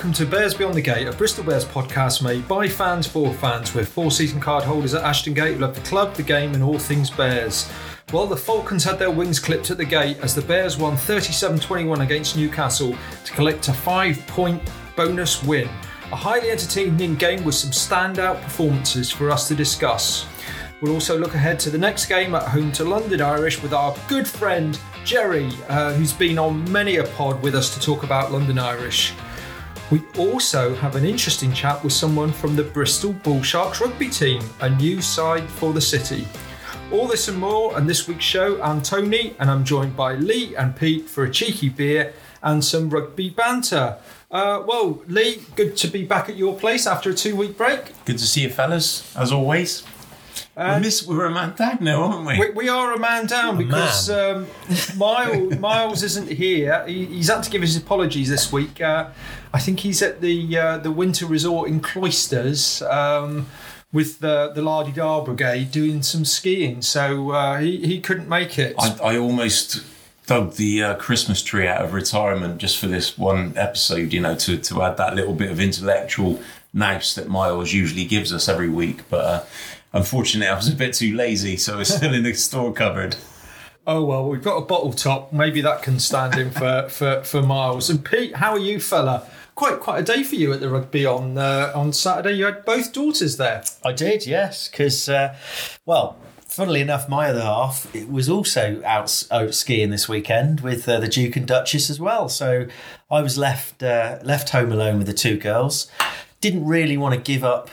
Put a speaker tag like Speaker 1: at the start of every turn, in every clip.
Speaker 1: welcome to Bears Beyond the Gate, a Bristol Bears podcast made by fans for fans. We're four season card holders at Ashton Gate who love the club, the game, and all things Bears. Well, the Falcons had their wings clipped at the gate as the Bears won 37 21 against Newcastle to collect a five point bonus win. A highly entertaining game with some standout performances for us to discuss. We'll also look ahead to the next game at home to London Irish with our good friend Jerry, uh, who's been on many a pod with us to talk about London Irish. We also have an interesting chat with someone from the Bristol Bull Sharks rugby team, a new side for the city. All this and more on this week's show. I'm Tony, and I'm joined by Lee and Pete for a cheeky beer and some rugby banter. Uh, well, Lee, good to be back at your place after a two week break.
Speaker 2: Good to see you, fellas, as always. Uh, we miss, we're a man down now, aren't we?
Speaker 1: We, we are a man down because man. Um, Miles, Miles isn't here. He, he's had to give his apologies this week. Uh, I think he's at the uh, the winter resort in Klosters. Um, with the the Lardy Dar Brigade doing some skiing, so uh, he he couldn't make it.
Speaker 2: I, I almost dug the uh, Christmas tree out of retirement just for this one episode, you know, to, to add that little bit of intellectual nous that Miles usually gives us every week. But uh, unfortunately, I was a bit too lazy, so it's still in the store cupboard.
Speaker 1: Oh well, we've got a bottle top. Maybe that can stand in for, for, for Miles. And Pete, how are you, fella? Quite quite a day for you at the rugby on uh, on Saturday. You had both daughters there.
Speaker 3: I did, yes, because uh, well, funnily enough, my other half it was also out, out skiing this weekend with uh, the Duke and Duchess as well. So I was left uh, left home alone with the two girls. Didn't really want to give up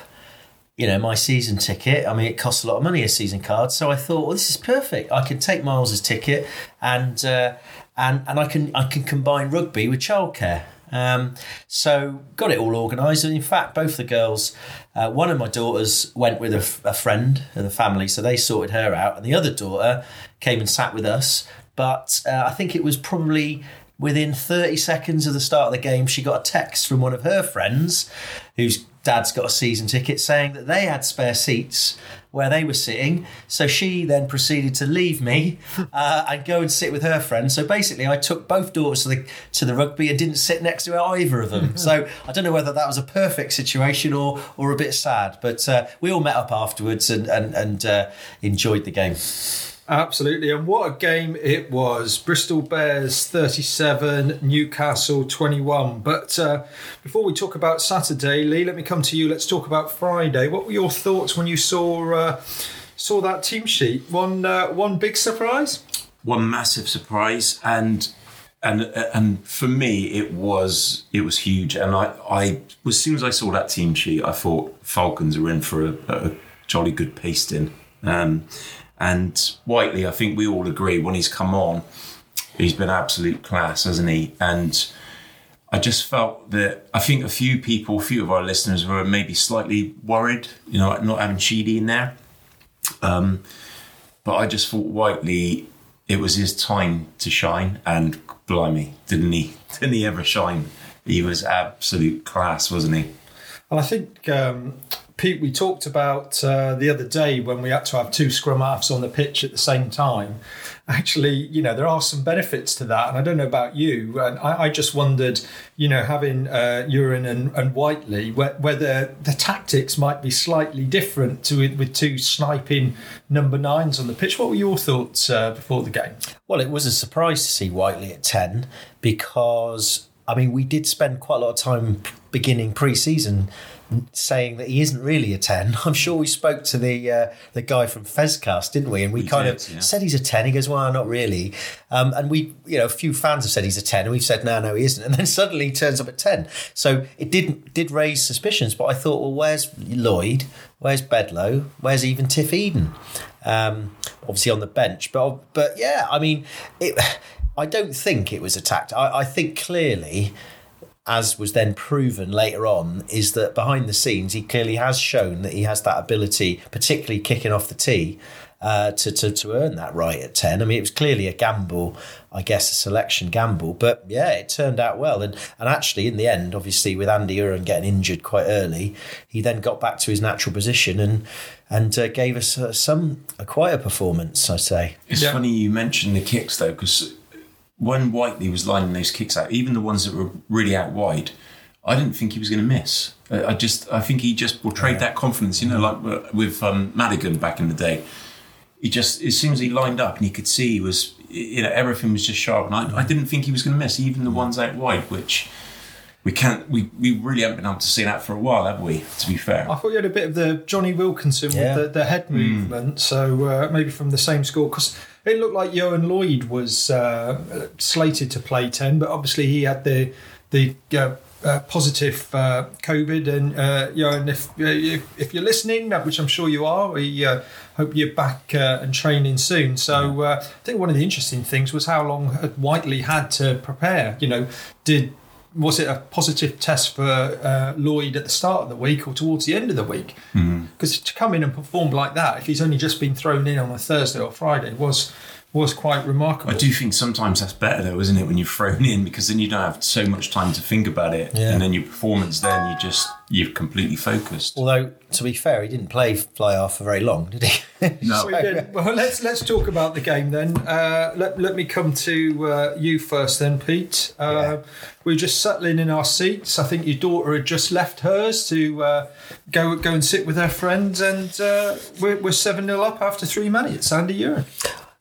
Speaker 3: you know, my season ticket. I mean, it costs a lot of money a season card. So I thought, well, this is perfect. I can take Miles's ticket and uh, and and I can I can combine rugby with childcare. Um, so got it all organised, and in fact, both the girls, uh, one of my daughters went with a, a friend of the family, so they sorted her out, and the other daughter came and sat with us. But uh, I think it was probably within 30 seconds of the start of the game, she got a text from one of her friends whose dad's got a season ticket saying that they had spare seats where they were sitting. So she then proceeded to leave me uh, and go and sit with her friend. So basically, I took both daughters to the to the rugby and didn't sit next to either of them. so I don't know whether that was a perfect situation or or a bit sad, but uh, we all met up afterwards and and, and uh, enjoyed the game.
Speaker 1: Absolutely, and what a game it was! Bristol Bears thirty-seven, Newcastle twenty-one. But uh, before we talk about Saturday, Lee, let me come to you. Let's talk about Friday. What were your thoughts when you saw uh, saw that team sheet? One uh, one big surprise,
Speaker 2: one massive surprise, and and and for me it was it was huge. And I I as soon as I saw that team sheet, I thought Falcons are in for a, a jolly good pasting. Um, and Whiteley, I think we all agree when he's come on, he's been absolute class, hasn't he? And I just felt that I think a few people, a few of our listeners were maybe slightly worried, you know, not having Sheedy in there. Um, but I just thought Whiteley, it was his time to shine, and blimey, didn't he? Didn't he ever shine? He was absolute class, wasn't he?
Speaker 1: And I think um, Pete, we talked about uh, the other day when we had to have two scrum halves on the pitch at the same time. Actually, you know, there are some benefits to that. And I don't know about you. And I, I just wondered, you know, having uh, and, and Whiteley, whether the tactics might be slightly different to with two sniping number nines on the pitch. What were your thoughts uh, before the game?
Speaker 3: Well, it was a surprise to see Whiteley at 10 because, I mean, we did spend quite a lot of time beginning pre season saying that he isn't really a 10. I'm sure we spoke to the uh, the guy from Fezcast, didn't we? And we, we kind did, of yeah. said he's a 10. He goes, well, not really. Um, and we, you know, a few fans have said he's a 10 and we've said, no, no, he isn't. And then suddenly he turns up at 10. So it didn't did raise suspicions, but I thought, well, where's Lloyd? Where's Bedlow? Where's even Tiff Eden? Um, obviously on the bench. But, but yeah, I mean, it, I don't think it was attacked. I, I think clearly as was then proven later on, is that behind the scenes he clearly has shown that he has that ability, particularly kicking off the tee, uh, to, to to earn that right at ten. I mean, it was clearly a gamble, I guess, a selection gamble, but yeah, it turned out well. And and actually, in the end, obviously, with Andy Uren getting injured quite early, he then got back to his natural position and and uh, gave us uh, some a quite a performance. I'd say.
Speaker 2: It's yeah. funny you mentioned the kicks though, because when Whiteley was lining those kicks out, even the ones that were really out wide, I didn't think he was going to miss. I, I just, I think he just portrayed that confidence. You know, like with um, Madigan back in the day. He just, as soon as he lined up and he could see he was, you know, everything was just sharp. And I, I didn't think he was going to miss, even the ones out wide, which we can't, we, we really haven't been able to see that for a while, have we? To be fair.
Speaker 1: I thought you had a bit of the Jonny Wilkinson
Speaker 3: Yeah.
Speaker 1: with the, the head movement, so uh, maybe from the same school because it looked like Ioan Lloyd was uh, slated to play ten, but obviously he had the the uh, uh, positive uh, COVID. And uh, Johan, if, uh, if if you're listening, which I'm sure you are, we hope you're back and training soon. So I think one of the interesting things was how long Whiteley had to prepare. You know, did was it a positive test for uh, Lloyd at the start of the week or towards the end of the week? Because to come in and perform like that, if he's only just been thrown in on a Thursday or Friday, was was quite remarkable.
Speaker 2: I do think sometimes that's better though, isn't it, when you're thrown in because then you don't have so much time to think about it,
Speaker 3: Yeah.
Speaker 2: and then your performance, then you just you're completely focused.
Speaker 3: Although, to be fair, he didn't play fly half for very long, did he?
Speaker 2: No.
Speaker 1: We did. Well, let's let's talk about the game then. Uh, let let me come to uh, you first, then, Pete. Uh, We were just settling in our seats. I think your daughter had just left hers to uh, go go and sit with her friends, and uh, we're we're seven 0 up after three minutes. Andy Uren.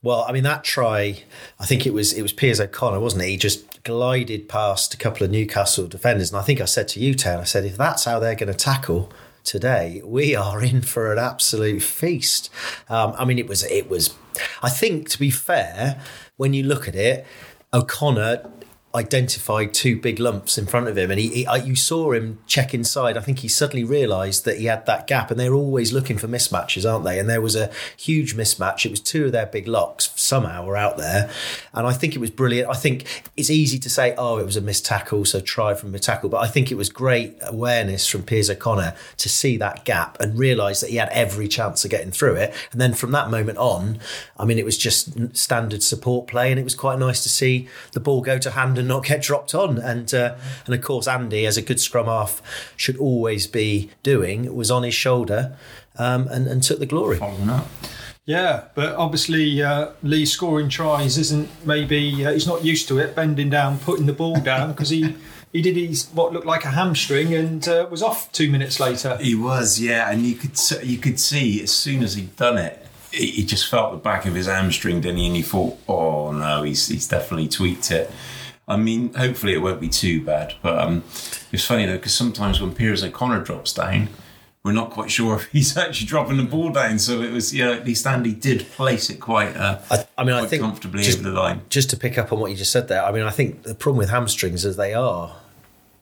Speaker 3: Well, I mean that try, I think it was it was Piers O'Connor, wasn't it? He just glided past a couple of Newcastle defenders, and I think I said to you, Tan, I said if that's how they're going to tackle today, we are in for an absolute feast. Um, I mean, it was it was. I think to be fair, when you look at it, O'Connor identified two big lumps in front of him and he, he you saw him check inside. I think he suddenly realized that he had that gap and they're always looking for mismatches aren't they? And there was a huge mismatch. It was two of their big locks somehow were out there and i think it was brilliant. I think it's easy to say oh it was a missed tackle so try from a tackle but i think it was great awareness from piers o'connor to see that gap and realize that he had every chance of getting through it. And then from that moment on i mean it was just standard support play and it was quite nice to see the ball go to hand and not get dropped on and uh, and of course Andy as a good scrum half should always be doing was on his shoulder um, and, and took the glory
Speaker 2: Following up.
Speaker 1: Yeah, but obviously uh, Lee scoring tries isn't maybe uh, he's not used to it, bending down, putting the ball down because he he did his what looked like a hamstring and uh, was off two minutes later.
Speaker 2: He was, yeah, and you could you could see as soon as he'd done it, he he just felt the back of his hamstring, didn't he? And he thought, oh no, he's he's definitely tweaked it. I mean, hopefully it won't be too bad. But um, it's funny though because sometimes when Piers O'Connor drops down, we're not quite sure if he's actually dropping the ball down. So it was, yeah, at least Andy did place it quite, uh,
Speaker 3: I, I mean I think
Speaker 2: comfortably
Speaker 3: just,
Speaker 2: over the line.
Speaker 3: just to pick up on what you just said there I mean I think the problem with hamstrings is they are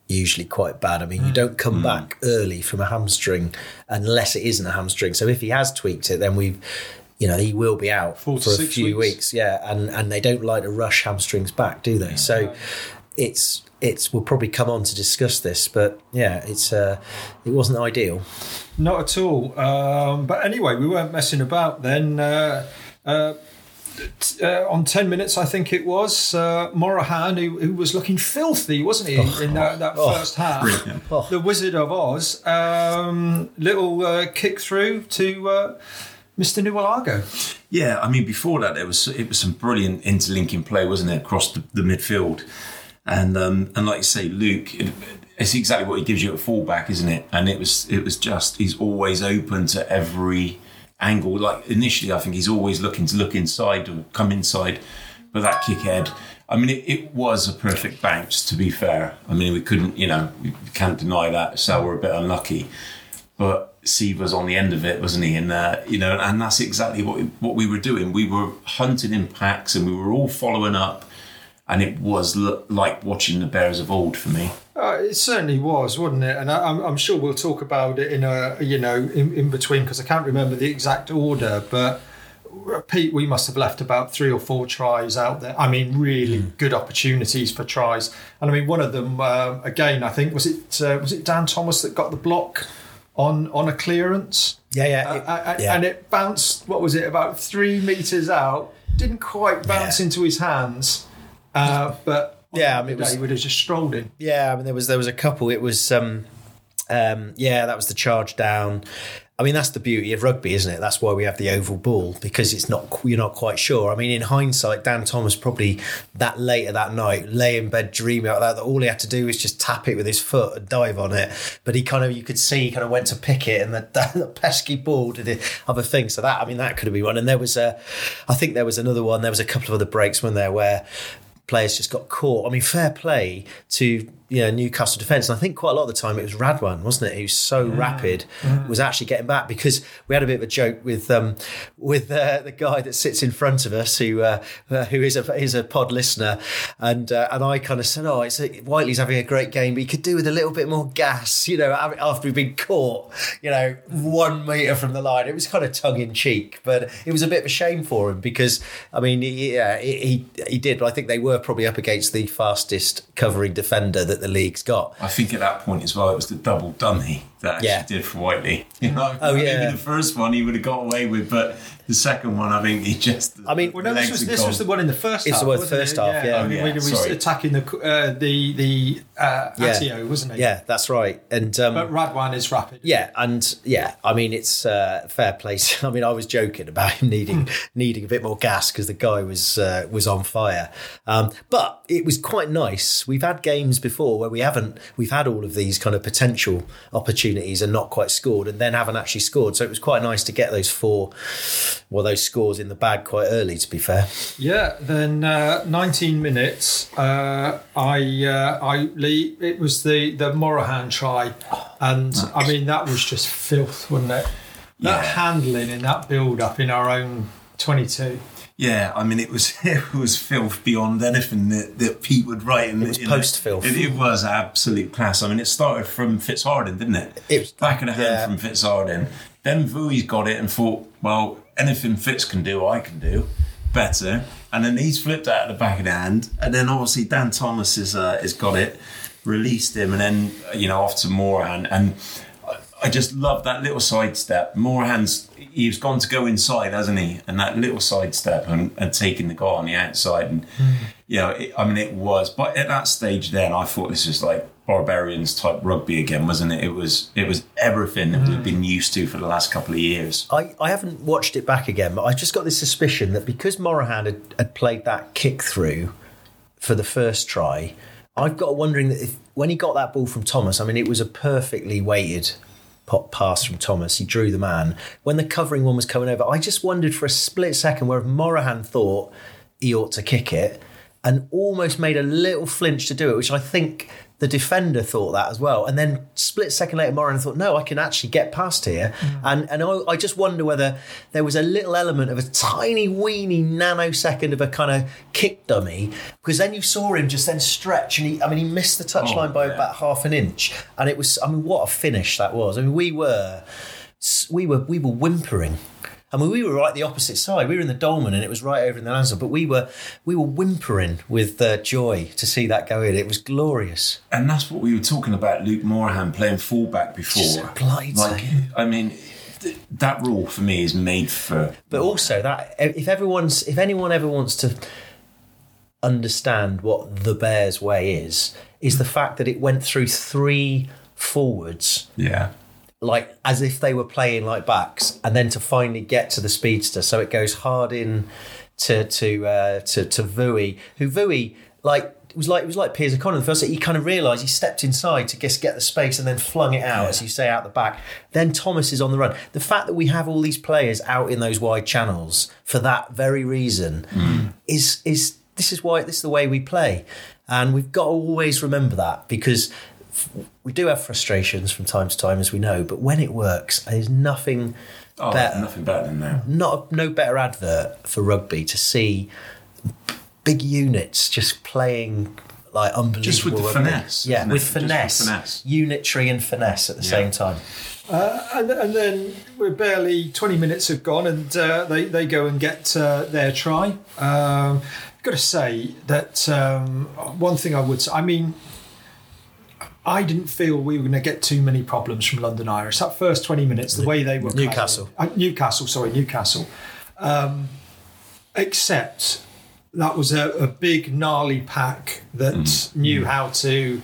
Speaker 3: usually quite bad I mean you don't come back early from a hamstring unless it isn't a hamstring so if he has tweaked it then we've you know he will be out
Speaker 1: Four
Speaker 3: for a few
Speaker 1: weeks.
Speaker 3: weeks. yeah and and they don't like to rush hamstrings back do they so it's it's we'll probably come on to discuss this but yeah it's uh it wasn't ideal
Speaker 1: Not at all. Um, but anyway, we weren't messing about then. Uh, uh, t- uh, on 10 minutes, I think it was, uh, Morahan, who, who was looking filthy, wasn't he, in that, that
Speaker 3: Oh.
Speaker 1: first half?
Speaker 3: Oh.
Speaker 1: The Wizard of Oz. Um, little uh, kick through to Mr. Naulago.
Speaker 2: Yeah, I mean, before that, there was it was some brilliant interlinking play, wasn't it, across the, the midfield, and um, and like you say, Luke, it, it's exactly what he gives you at fullback, isn't it? And it was it was just he's always open to every angle. Like initially, I think he's always looking to look inside or come inside, but that kick head. I mean, it, it was a perfect bounce. To be fair, I mean, we couldn't, you know, we can't deny that. So we're a bit unlucky but Steve on the end of it, wasn't he? And uh, you know, and that's exactly what we, what we were doing. We were hunting in packs, and we were all following up, and it was l- like watching the Bears of old for me.
Speaker 1: Uh, it certainly was, wasn't it? And I, I'm, I'm sure we'll talk about it in a, you know, in, in between because I can't remember the exact order. But Pete, we must have left about three or four tries out there. I mean, really good opportunities for tries. And I mean, one of them um, again, I think was it uh, was it Dan Thomas that got the block on on a clearance,
Speaker 3: yeah yeah,
Speaker 1: Uh,
Speaker 3: it-
Speaker 1: uh,
Speaker 3: yeah.
Speaker 1: and it bounced. What was it? About three meters out. Didn't quite bounce
Speaker 3: Yeah.
Speaker 1: into his hands, uh, but.
Speaker 3: Yeah, I mean, it was-
Speaker 1: he would have just strolled in.
Speaker 3: Yeah, I mean there was there was a couple. It was um, um, yeah, that was the charge down. I mean, that's the beauty of rugby, isn't it? That's why we have the oval ball because it's not you're not quite sure. I mean, in hindsight, Dan Thomas probably that later that night lay in bed dreaming about that. That all he had to do was just tap it with his foot and dive on it. But he kind of you could see he kind of went to pick it and the, the pesky ball did the other thing. So that I mean that could have been one. And there was a, I think there was another one. There was a couple of other breaks when there where players just got caught. I mean, fair play to you know Newcastle defence. And I think quite a lot of the time it was Radwan, wasn't it? He was so yeah. rapid yeah. was actually getting back because we had a bit of a joke with um, with uh, the guy that sits in front of us who uh, uh, who is a is a pod listener, and uh, and I kind of said, oh, it's a, Whiteley's having a great game, but he could do with a little bit more gas, you know, after we've been caught, you know, one metre from the line. It was kind of tongue in cheek, but it was a bit of a shame for him because I mean, yeah, he, he he did, but I think they were probably up against the fastest covering defender that the league's got.
Speaker 2: I think at that point as well, it was the double dummy that actually yeah. did for Whiteley. You know,
Speaker 3: oh yeah.
Speaker 2: Maybe the first one he would have got away with, but the second one, I think he just.
Speaker 3: I mean,
Speaker 1: well, no, this was this was the one in the first.
Speaker 3: It's
Speaker 1: half,
Speaker 3: the one first half, yeah. yeah. I
Speaker 1: mean,
Speaker 3: yeah.
Speaker 1: when he was
Speaker 3: Sorry.
Speaker 1: attacking the uh, the the uh, Atio, wasn't he?
Speaker 3: Yeah, that's right. And um,
Speaker 1: but Radwan is rapid.
Speaker 3: Yeah, and yeah, I mean it's uh, fair place. I mean, I was joking about him needing needing a bit more gas because the guy was uh, was on fire. Um, but it was quite nice. We've had games before where we haven't. We've had all of these kind of potential opportunities and not quite scored, and then haven't actually scored. So it was quite nice to get those four, well, those scores in the bag quite early. To be fair.
Speaker 1: Yeah. Then uh, 19 minutes. Uh, I uh, I Lee. It was the the Morahan try, and. I mean that was just filth, wasn't it? That yeah. handling in that build up in our own 22.
Speaker 2: Yeah, I mean, it was it was filth beyond anything that, that Pete would write.
Speaker 3: And, it was post filth.
Speaker 2: It, it, was absolute class. I mean, it started from Fitz Harding, didn't it?
Speaker 3: It was
Speaker 2: back in the hand yeah. from Fitz Harding. Then Vui's got it and thought, well, anything Fitz can do, I can do better. And then he's flipped out of the back of the hand. And then obviously Dan Thomas has uh, has got it, released him, and then you know off to Morahan and I just love that little sidestep. Morahan's he's gone to go inside, hasn't he? And that little sidestep and, and taking the goal on the outside, and mm. you know, it, I mean, it was. But at that stage, then I thought this was like barbarians type rugby again, wasn't it? It was it was everything that we've been used to for the last couple of years.
Speaker 3: I, I haven't watched it back again, but I just got this suspicion that because Morahan had, had played that kick through for the first try, I've got wondering that if, when he got that ball from Thomas, I mean, it was a perfectly weighted pop pass from Thomas. He drew the man. When the covering one was coming over, I just wondered for a split second where Morahan thought he ought to kick it and almost made a little flinch to do it, which I think the defender thought that as well. And then split second later, Morahan thought, no, I can actually get past here. Mm. And and I, I, just wonder whether there was a little element of a tiny, weeny nanosecond of a kind of kick dummy, because then you saw him just then stretch. And he, I mean, he missed the touchline oh, by yeah. about half an inch. And it was, I mean, what a finish that was. I mean, we were, we were, we were whimpering I mean, we were right the opposite side. We were in the dolman, and it was right over in the Lansdowne. But we were we were whimpering with uh, joy to see that go in. It was glorious.
Speaker 2: And that's what we were talking about. Luke Morahan playing fullback before.
Speaker 3: Blighty.
Speaker 2: Like, I mean, that rule for me is made for.
Speaker 3: But also that if everyone's if anyone ever wants to understand what the Bears way is, is the fact that it went through three forwards.
Speaker 2: Yeah
Speaker 3: like as if they were playing like backs, and then to finally get to the speedster. So it goes hard in to to uh, to to Vui, who Vui like it was like it was like Piers O'Connor. The first thing he kind of realised he stepped inside to just get the space and then flung it out, as you say, out the back. Then Thomas is on the run. The fact that we have all these players out in those wide channels for that very reason mm. is is this is why this is the way we play, and we've got to always remember that because we do have frustrations from time to time, as we know, but when it works, there's nothing
Speaker 2: oh, better. Nothing better than that.
Speaker 3: Not no better advert for rugby to see big units just playing like unbelievable.
Speaker 2: Just with the
Speaker 3: rugby.
Speaker 2: finesse,
Speaker 3: yeah, with finesse, with finesse, unitary and finesse at the yeah. same time.
Speaker 1: Uh, and, and, then we're barely 20 minutes have gone and uh, they, they go and get uh, their try. Um, got to say that um, one thing I would say, I mean, I didn't feel we were going to get too many problems from London Irish. That first 20 minutes, the way they were.
Speaker 3: Newcastle.
Speaker 1: Playing, uh, Newcastle, sorry, Newcastle. Um, except that was a, a, big, gnarly pack that mm. knew mm. how to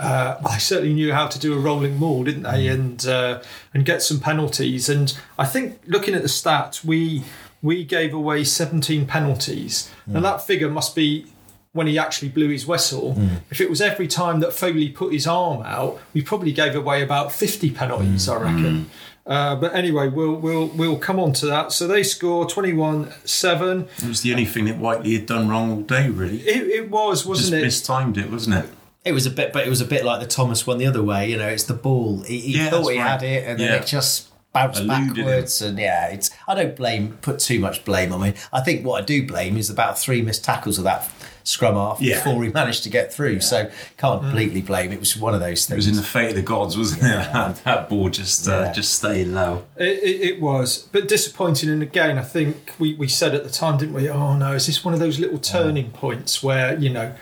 Speaker 1: uh, they certainly knew how to do a rolling maul, didn't they? And uh, and get some penalties. And I think looking at the stats, we we gave away 17 penalties, and that figure must be when he actually blew his whistle. Hmm. If it was every time that Foley put his arm out, we probably gave away about 50 penalties, I hmm. reckon. Hmm. Uh, but anyway, we'll we'll we'll come on to that. So they score 21-7.
Speaker 2: It was the only thing that Whiteley had done wrong all day, really.
Speaker 1: It, it was, wasn't it?
Speaker 2: mistimed it, wasn't it?
Speaker 3: It was a bit, but it was a bit like the Thomas one the other way. You know, it's the ball. He, he
Speaker 2: Yeah,
Speaker 3: thought he
Speaker 2: right.
Speaker 3: had it, and then it just bounced
Speaker 2: Eluded him.
Speaker 3: backwards. And yeah, it's. I don't blame, put too much blame on me. I think what I do blame is about three missed tackles of that scrum half
Speaker 2: Yeah.
Speaker 3: before we managed to get through. So can't completely blame. It was one of those things.
Speaker 2: It
Speaker 3: things.
Speaker 2: was in the fate of the gods, wasn't it? That, that ball just uh, just staying low.
Speaker 1: It, it, it was, but disappointing. And again, I think we, we said at the time, didn't we? Oh no, is this one of those little turning points where you know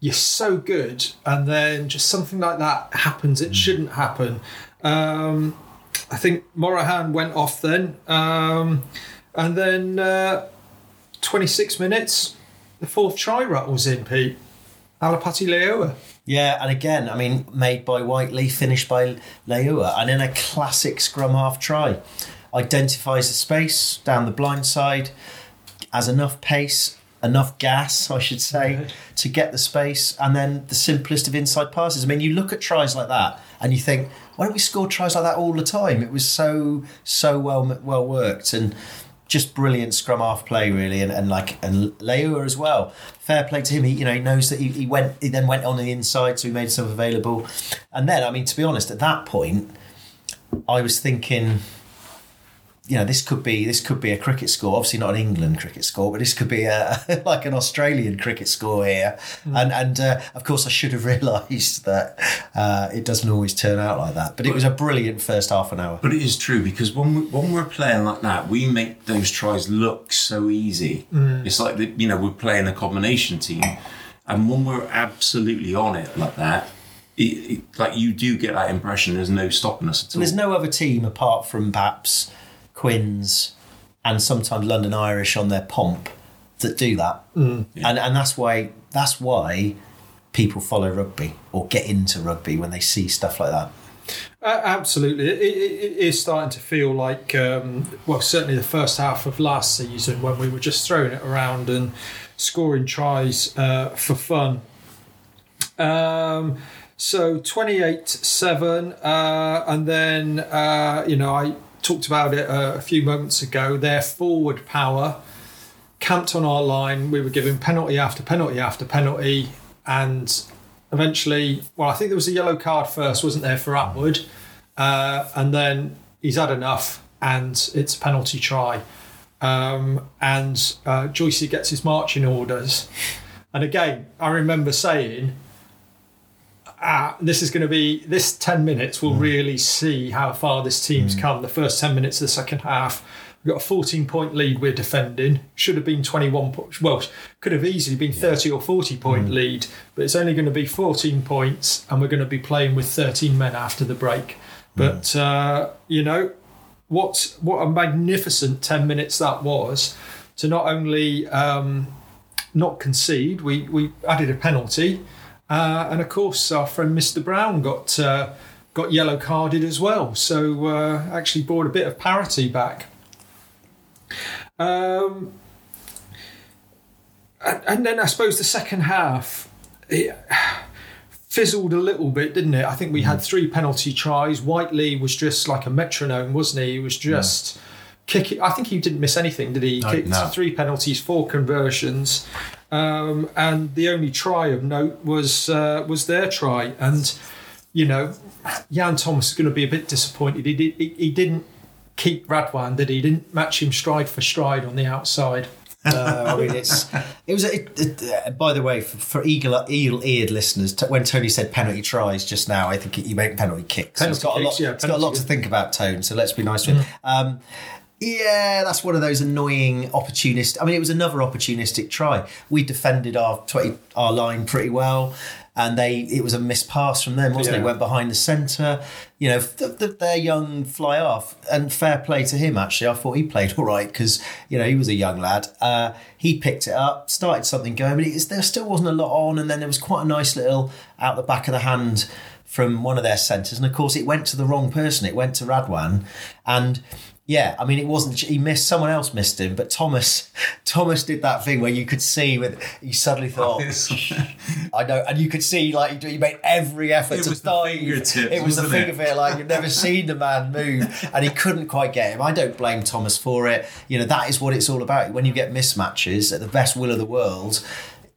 Speaker 1: you're so good, and then just something like that happens? It shouldn't happen. Um, I think Morahan went off then, um, and then uh, 26 minutes, the fourth try rattles in. Pete Alapati Leiua.
Speaker 3: Yeah, and again, I mean, made by Whiteley, finished by Leiua, and in a classic scrum half try. Identifies the space down the blind side, has enough pace, enough gas, I should say, to get the space, and then the simplest of inside passes. I mean, you look at tries like that, and you think, why don't we score tries like that all the time? It was so so well well worked and just brilliant scrum half play really and, and like and Leiua as well. Fair play to him. He you know he knows that he, he went he then went on the inside so he made himself available. And then I mean to be honest at that point I was thinking you know this could be this could be a cricket score obviously not an England cricket score but this could be a like an Australian cricket score here and and uh, of course I should have realised that uh, it doesn't always turn out like that but it was a brilliant first half an hour
Speaker 2: But it is true because when we, when we're playing like that, we make those tries look so easy. It's like the, you know we're playing a combination team, and when we're absolutely on it like that, it, it, like you do get that impression. There's no stopping us at all.
Speaker 3: There's no other team apart from perhaps Quins and sometimes London Irish on their pomp that do that, and and that's why that's why people follow rugby or get into rugby when they see stuff like that.
Speaker 1: Uh, absolutely, it, it, it is starting to feel like, um, well, certainly the first half of last season when we were just throwing it around and scoring tries uh, for fun. Um, so 28 7, uh, and then, uh, you know, I talked about it uh, a few moments ago. Their forward power camped on our line. We were giving penalty after penalty after penalty, and eventually, well, I think there was a yellow card first, wasn't there, for Attwood, uh, and then he's had enough, and it's a penalty try, um, and uh, Joycey gets his marching orders, and again, I remember saying. Ah, this is going to be this 10 minutes We'll really see how far this team's come. The first 10 minutes of the second half we've got a 14 point lead we're defending. Should have been 21 po- well could have easily been 30 or 40 point lead but it's only going to be 14 points and we're going to be playing with 13 men after the break. But uh, you know what what a magnificent 10 minutes that was to not only um, not concede we we added a penalty uh, and of course, our friend Mr. Brown got uh, got yellow carded as well. So uh, actually brought a bit of parity back. Um, and, and then I suppose the second half it fizzled a little bit, didn't it? I think we had three penalty tries. Whiteley was just like a metronome, wasn't he? He was just kicking. I think he didn't miss anything, did he?
Speaker 2: No,
Speaker 1: kicked
Speaker 2: no.
Speaker 1: three penalties, four conversions. Um, and the only try of note was uh, was their try. And you know, Jan Thomas is going to be a bit disappointed. He, did, he, he didn't keep Radwan, did he? He didn't match him stride for stride on the outside.
Speaker 3: Uh, I mean, it's it was. It, it, uh, by the way, for, for eagle eagle-eared listeners, t- when Tony said penalty tries just now, I think you meant penalty kicks. So it's got
Speaker 1: Penalty
Speaker 3: a lot.
Speaker 1: yeah,
Speaker 3: it's got a lot to think about, Tone. So let's be nice to him. Um, yeah, that's one of those annoying opportunist. I mean, it was another opportunistic try. We defended our 20, our line pretty well. and they it was a missed pass from them, wasn't it?
Speaker 1: Yeah.
Speaker 3: it? Went behind the centre. You know, th- th- their young fly off, and fair play to him. Actually, I thought he played all right because you know he was a young lad. Uh, he picked it up, started something going, but it, there still wasn't a lot on. And then there was quite a nice little out the back of the hand from one of their centres, and of course it went to the wrong person. It went to Radwan, and yeah, I mean, it wasn't. He missed. Someone else missed him, but Thomas. Thomas did that thing where you could see with. You suddenly oh, thought, I know, and you could see like he made every effort
Speaker 2: It
Speaker 3: to dive.
Speaker 2: fingertips,
Speaker 3: it was the
Speaker 2: wasn't it?
Speaker 3: like you've never seen the man move, and he couldn't quite get him. I don't blame Thomas for it. You know that is what it's all about. When you get mismatches at the best will of the world.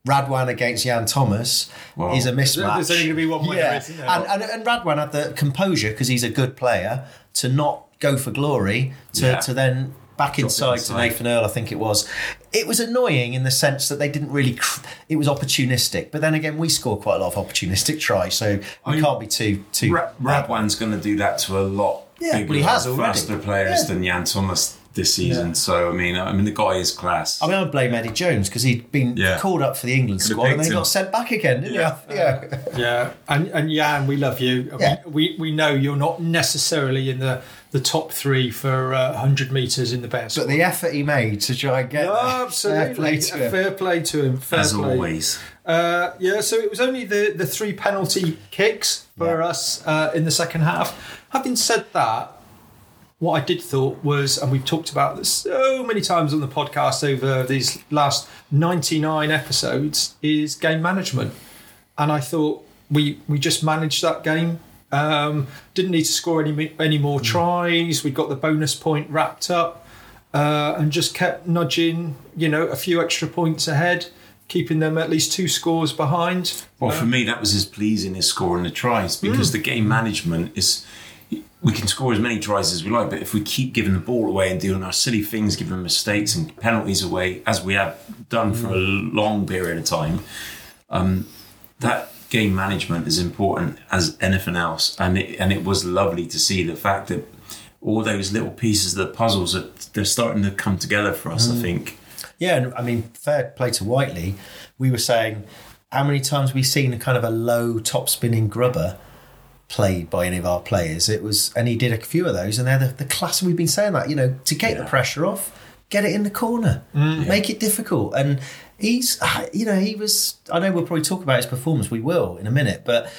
Speaker 3: Radwan against Jan Thomas
Speaker 2: Wow.
Speaker 3: is a mismatch.
Speaker 1: There's only gonna be one winner,
Speaker 3: Yeah,
Speaker 1: isn't there?
Speaker 3: and, and, and Radwan had the composure because he's a good player to not go for glory to,
Speaker 2: Yeah.
Speaker 3: to then back inside, to. Nathan Earl. I think it was. It was annoying in the sense that they didn't really. Cr- it was opportunistic, but then again, we score quite a lot of opportunistic tries, so we
Speaker 2: mean,
Speaker 3: can't be too too.
Speaker 2: Ra- Radwan's going to do that to a lot
Speaker 3: Yeah,
Speaker 2: bigger,
Speaker 3: well, he has already.
Speaker 2: faster players
Speaker 3: Yeah.
Speaker 2: than Jan Thomas this season. So I mean, I mean, the guy is class.
Speaker 3: I mean, I blame Eddie Jones because he'd been
Speaker 2: Yeah.
Speaker 3: called up for the England
Speaker 2: Could've
Speaker 3: squad and then he got sent back again, didn't
Speaker 2: Yeah.
Speaker 3: he? Yeah.
Speaker 1: Yeah, and and Jan, we love you.
Speaker 3: Yeah.
Speaker 1: We, we we know you're not necessarily in the the top three for uh, 100 meters in the best.
Speaker 3: But the effort he made to try and get there,
Speaker 1: absolutely,
Speaker 3: fair play to him.
Speaker 1: Fair play to him. Fair
Speaker 2: as
Speaker 1: play.
Speaker 2: always.
Speaker 1: Uh, yeah, so it was only the, the three penalty kicks for
Speaker 3: Yeah.
Speaker 1: us uh, in the second half. Having said that, what I did thought was, and we've talked about this so many times on the podcast over these last 99 episodes, is game management. And I thought we we just managed that game. Um, didn't need to score any any more tries. We got the bonus point wrapped up, uh, and just kept nudging. You know, a few extra points ahead, keeping them at least two scores behind.
Speaker 2: Well, for me, that was as pleasing as scoring the tries because the game management is. We can score as many tries as we like, but if we keep giving the ball away and doing our silly things, giving mistakes and penalties away, as we have done for a long period of time, um, that game management is important as anything else. And it, and it was lovely to see the fact that all those little pieces of the puzzles that they're starting to come together for us. I mm. think.
Speaker 3: Yeah, and I mean, fair play to Whiteley. We were saying how many times we've seen a kind of a low top spinning grubber played by any of our players. It was, and he did a few of those, and they're the, the class. We've been saying that, you know, to get the pressure off, get it in the corner, mm. make it difficult. And he's, you know, he was. I know we'll probably talk about his performance. We will in a minute, but.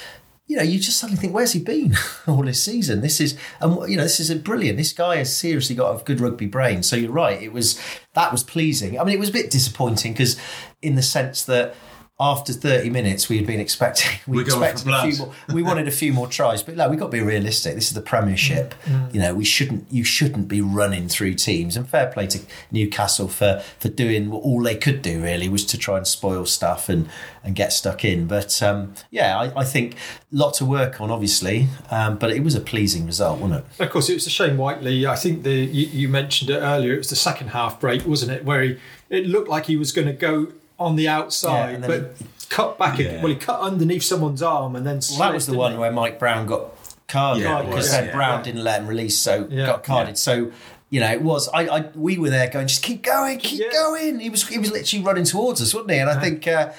Speaker 3: You know, you just suddenly think, where's he been all this season? This is, and you know, this is a brilliant. This guy has seriously got a good rugby brain. So you're right. It was that was pleasing. I mean, it was a bit disappointing because, in the sense that after 30 minutes, we had been expecting we
Speaker 2: We're going for
Speaker 3: expected a few more. We wanted a few more tries, but no, we got to be realistic. This is the Premiership. You know, we shouldn't. You shouldn't be running through teams. And fair play to Newcastle for for doing what all they could do. Really was to try and spoil stuff and and get stuck in. But um, yeah, I, I think lot to work on, obviously. Um, but it was a pleasing result, wasn't it?
Speaker 1: Of course, it was a shame, Whiteley. I think the you, you mentioned it earlier. It was the second half break, wasn't it, where he it looked like he was going to go on the outside,
Speaker 3: then
Speaker 1: but cut back.
Speaker 2: Yeah.
Speaker 1: Well, he cut underneath someone's arm and then.
Speaker 3: Well, that was the one
Speaker 1: didn't
Speaker 3: where Mike Brown got carded
Speaker 2: Yeah,
Speaker 3: because
Speaker 2: yeah.
Speaker 3: Brown didn't let him release, so
Speaker 1: Yeah.
Speaker 3: got carded. So you know, it was. I, I we were there going, just keep going, keep
Speaker 1: Yeah.
Speaker 3: going. He was he was literally running towards us, wasn't he? And I think. Uh,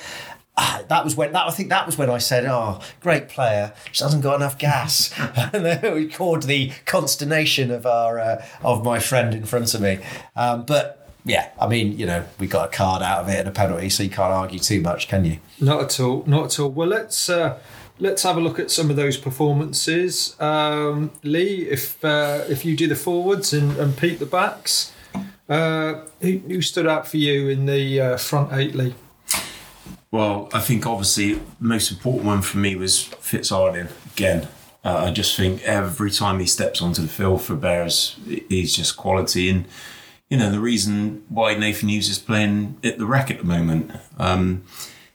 Speaker 3: ah, that was when that I think that was when I said, "Oh, great player, just hasn't got enough gas." and then we caught the consternation of our uh, of my friend in front of me. Um, but yeah, I mean, you know, we got a card out of it and a penalty, so you can't argue too much, can you?
Speaker 1: Not at all. Not at all. Well, let's uh, let's have a look at some of those performances. Um, Lee, if uh, if you do the forwards and, and Pete the backs, uh, who, who stood out for you in the uh, front eight, Lee?
Speaker 2: Well, I think obviously the most important one for me was Fitz Harding again. Uh, I just think every time he steps onto the field for Bears, he's just quality. And you know the reason why Nathan Hughes is playing at the Rec at the moment. Um,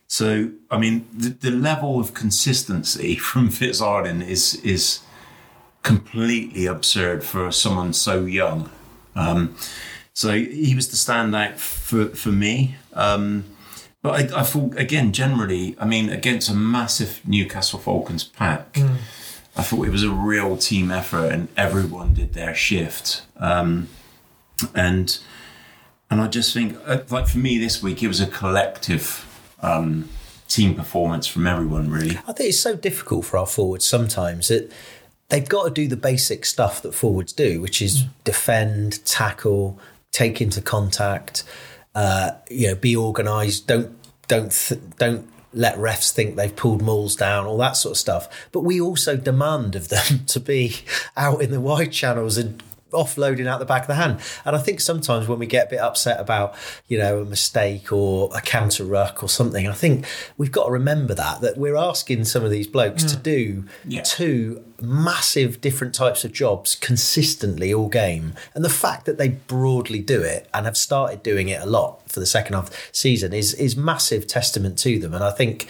Speaker 2: so I mean, the, the level of consistency from Fitz Harding is is completely absurd for someone so young. Um, so he was the standout for for me. Um, but I, I thought again, generally, I mean, against a massive Newcastle Falcons pack, I thought it was a real team effort, and everyone did their shift. Um, and and I just think, uh, like for me this week, it was a collective um, team performance from everyone, really.
Speaker 3: I think it's so difficult for our forwards sometimes that they've got to do the basic stuff that forwards do, which is defend, tackle, take into contact, uh, you know, be organised. Don't don't th- don't let refs think they've pulled mauls down, all that sort of stuff. But we also demand of them to be out in the wide channels and offloading out the back of the hand. And I think sometimes when we get a bit upset about, you know, a mistake or a counter ruck or something, I think we've got to remember that, that we're asking some of these blokes to do
Speaker 2: Yeah.
Speaker 3: two massive different types of jobs consistently all game. And the fact that they broadly do it and have started doing it a lot for the second half the season is is massive testament to them. And I think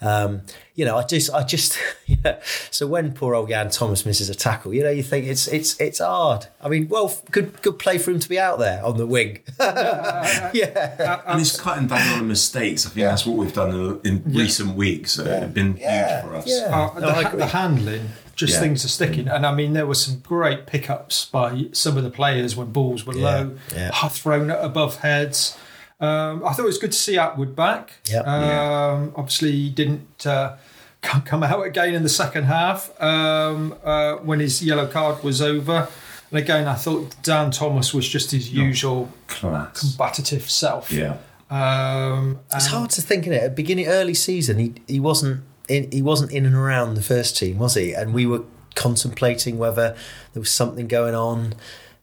Speaker 3: um, you know, I just I just yeah. So when poor old Jan Thomas misses a tackle, you know, you think it's it's it's hard. I mean, well, good good play for him to be out there on the wing. yeah.
Speaker 2: and it's cutting down on the mistakes. I think that's what we've done in, in recent weeks. So It's been
Speaker 3: Yeah,
Speaker 2: huge for us.
Speaker 3: yeah.
Speaker 1: Uh, the,
Speaker 3: I
Speaker 1: ha- the handling, just
Speaker 2: Yeah.
Speaker 1: things are sticking. And I mean, there were some great pickups by some of the players when balls were low,
Speaker 3: yeah.
Speaker 1: thrown above heads. Um, I thought it was good to see Attwood back.
Speaker 3: Yep.
Speaker 1: Um, Obviously, he didn't uh, come come out again in the second half um, uh, when his yellow card was over. And again, I thought Dan Thomas was just his usual
Speaker 2: Class.
Speaker 1: combative self.
Speaker 2: Yeah.
Speaker 1: Um,
Speaker 3: It's hard to think in it. At beginning early season, he he wasn't in, he wasn't in and around the first team, was he? And we were contemplating whether there was something going on.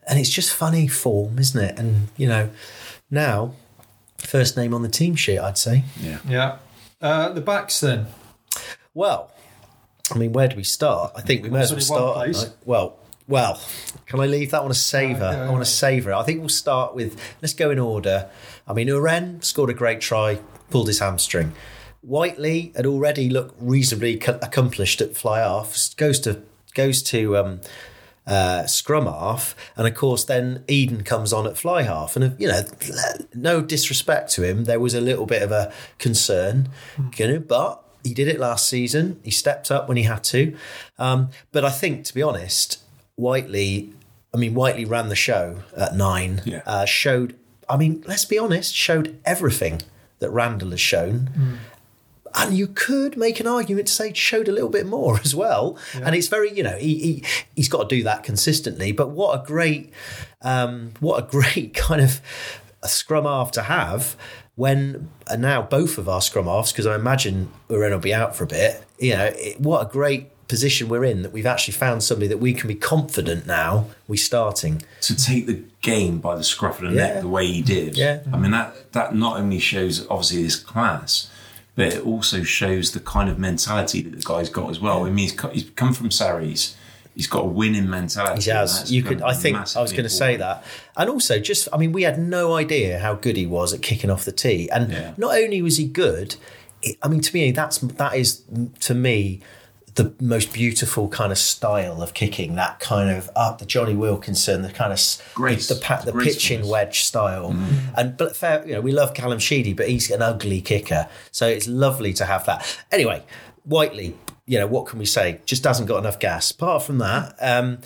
Speaker 3: And it's just funny form, isn't it? And you know, now first name on the team sheet, I'd say.
Speaker 2: Yeah.
Speaker 1: Yeah. Uh, the backs then.
Speaker 3: Well, I mean, where do we start? I think we may as well
Speaker 1: There's only one
Speaker 3: start. Well, well, can I leave that one a savour?
Speaker 1: Uh,
Speaker 3: I want to savour it. I think we'll start with. Let's go in order. I mean, Uren scored a great try, pulled his hamstring. Whiteley had already looked reasonably co- accomplished at fly half. Goes to goes to um, uh, scrum half, and of course then Eden comes on at fly half. And you know, no disrespect to him, there was a little bit of a concern, you know, but he did it last season. He stepped up when he had to. Um, but I think, to be honest, Whiteley. I mean, Whiteley ran the show at nine.
Speaker 2: Yeah.
Speaker 3: Uh, showed. I mean, let's be honest. Showed everything that Randall has shown. And you could make an argument to say showed a little bit more as well. And it's very, you know, he, he he's got to do that consistently. But what a great, um, what a great kind of a scrum half to have when and now both of our scrum halves, because I imagine Uren will be out for a bit. You know, it, what a great position we're in that we've actually found somebody that we can be confident now we starting.
Speaker 2: to take the game by the scruff of the
Speaker 3: Yeah.
Speaker 2: neck the way he did.
Speaker 3: Yeah.
Speaker 2: I mean that that not only shows obviously his class, but it also shows the kind of mentality that the guy's got as well. I mean, he's, he's come from Saris. He's got a winning mentality.
Speaker 3: He has. You could. I think I was going to say that, and also just. I mean, we had no idea how good he was at kicking off the tee, and
Speaker 2: Yeah.
Speaker 3: not only was he good. It, I mean, to me, that's that is to me the most beautiful kind of style of kicking. That kind of up the Jonny Wilkinson, the kind of
Speaker 2: Grace.
Speaker 3: the pa- the pitching wedge style. Mm. And but fair, you know, we love Callum Sheedy, but he's an ugly kicker, so it's lovely to have that. Anyway, Whiteley, you know, what can we say? Just hasn't got enough gas. Apart from that, um,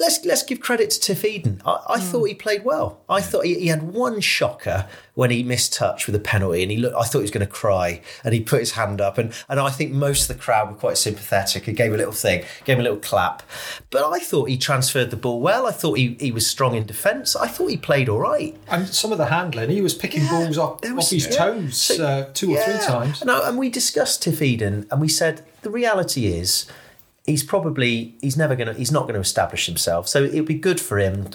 Speaker 3: let's let's give credit to Tiff Eden. I, I thought he played well. I thought he, he had one shocker when he missed touch with a penalty, and he looked. I thought he was going to cry, and he put his hand up, and and I think most of the crowd were quite sympathetic. He gave a little thing, gave him a little clap. But I thought he transferred the ball well. I thought he, he was strong in defence. I thought he played all right.
Speaker 1: And some of the handling, he was picking balls off,
Speaker 3: There
Speaker 1: off
Speaker 3: was-
Speaker 1: his
Speaker 3: yeah.
Speaker 1: toes
Speaker 3: So-
Speaker 1: uh, two or three times.
Speaker 3: And, I- and we discussed Tiff Eden, and we said the reality is he's probably he's never gonna he's not going to establish himself. So it would be good for him.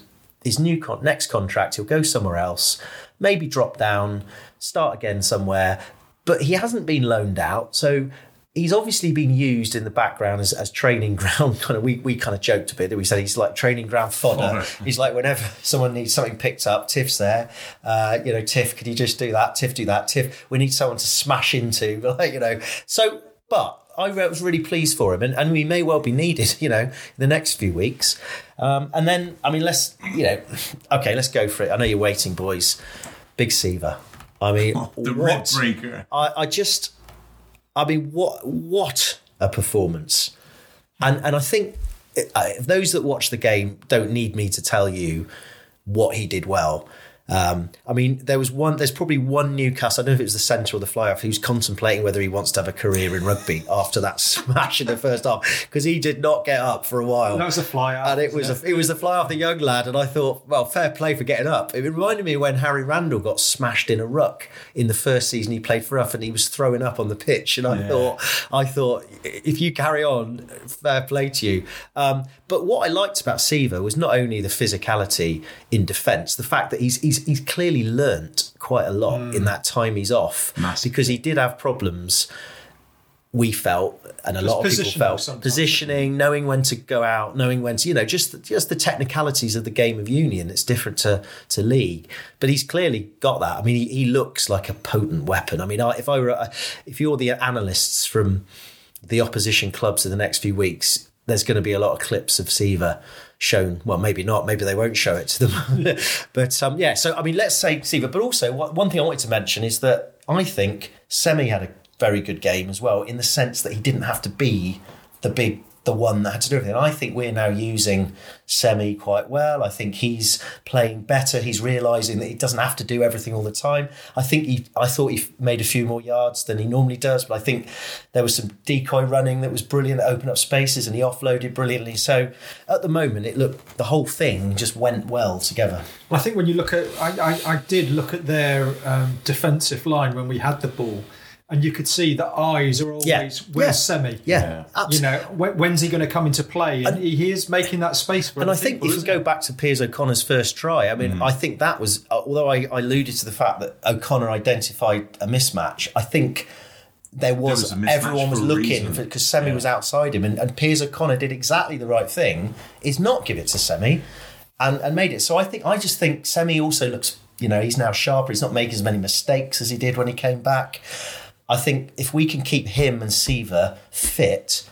Speaker 3: His new con- next contract, he'll go somewhere else, maybe drop down, start again somewhere. But he hasn't been loaned out, so. He's obviously been used in the background as, as training ground. Kind of, we, we kind of joked a bit. That we said he's like training ground fodder.
Speaker 2: Fodder.
Speaker 3: He's like whenever someone needs something picked up, Tiff's there. Uh, you know, Tiff, could you just do that? Tiff, do that. Tiff, we need someone to smash into. Like, you know, so but I was really pleased for him, and, and we may well be needed. You know, in the next few weeks. Um, and then, I mean, let's you know, okay, let's go for it. I know you're waiting, boys. Big Seaver. I mean,
Speaker 2: The rib
Speaker 3: what?
Speaker 2: breaker.
Speaker 3: I, I just, I mean, what what a performance, and and I think uh, those that watch the game don't need me to tell you what he did well. Um, I mean, there was one. There's probably one Newcastle. I don't know if it was the centre or the fly off who's contemplating whether he wants to have a career in rugby after that smash in the first half because he did not get up for a while.
Speaker 1: That was a fly out.
Speaker 3: and it was a, it was the fly off the young lad, and I thought, well, fair play for getting up. It reminded me when Harry Randall got smashed in a ruck in the first season he played for us, and he was throwing up on the pitch, and I thought, I thought, if you carry on, fair play to you. Um, but what I liked about Seaver was not only the physicality in defence, the fact that he's he's, he's clearly learnt quite a lot in mm. that time he's off
Speaker 2: Massive.
Speaker 3: because he did have problems. We felt, and a lot of people felt,
Speaker 1: sometimes.
Speaker 3: positioning, knowing when to go out, knowing when to, you know, just just the technicalities of the game of union. It's different to to league, but he's clearly got that. I mean, he, he looks like a potent weapon. I mean, I, if I were, uh, if you're the analysts from the opposition clubs in the next few weeks, there's going to be a lot of clips of Seaver shown. Well, maybe not. Maybe they won't show it to them. but um, yeah, so I mean, let's say Seaver. But also, one thing I wanted to mention is that I think Semi had a very good game as well, in the sense that he didn't have to be the big. The one that had to do everything. I think we're now using Semi quite well. I think he's playing better. He's realizing that he doesn't have to do everything all the time. I think he. I thought he made a few more yards than he normally does, but I think there was some decoy running that was brilliant that opened up spaces, and he offloaded brilliantly. So at the moment, it looked the whole thing just went well together.
Speaker 1: I think when you look at, I, I, I did look at their um, defensive line when we had the ball, and you could see the eyes are always
Speaker 3: Yeah.
Speaker 1: where's
Speaker 3: Yeah.
Speaker 1: Semi.
Speaker 3: Yeah,
Speaker 1: You know, when, when's he going to come into play? And, he is making that space for
Speaker 3: And I think
Speaker 1: people,
Speaker 3: if you go
Speaker 1: he?
Speaker 3: back to Piers O'Conor's first try, I mean,
Speaker 2: Mm.
Speaker 3: I think that was, uh, although I, I alluded to the fact that O'Conor identified a mismatch, I think there was,
Speaker 2: was a
Speaker 3: everyone was
Speaker 2: for
Speaker 3: looking because Semi was outside him, and, and Piers O'Conor did exactly the right thing: is not give it to Semi, and and made it. So I think I just think Semi also looks, you know, he's now sharper. He's not making as many mistakes as he did when he came back. I think if we can keep him and Seaver fit,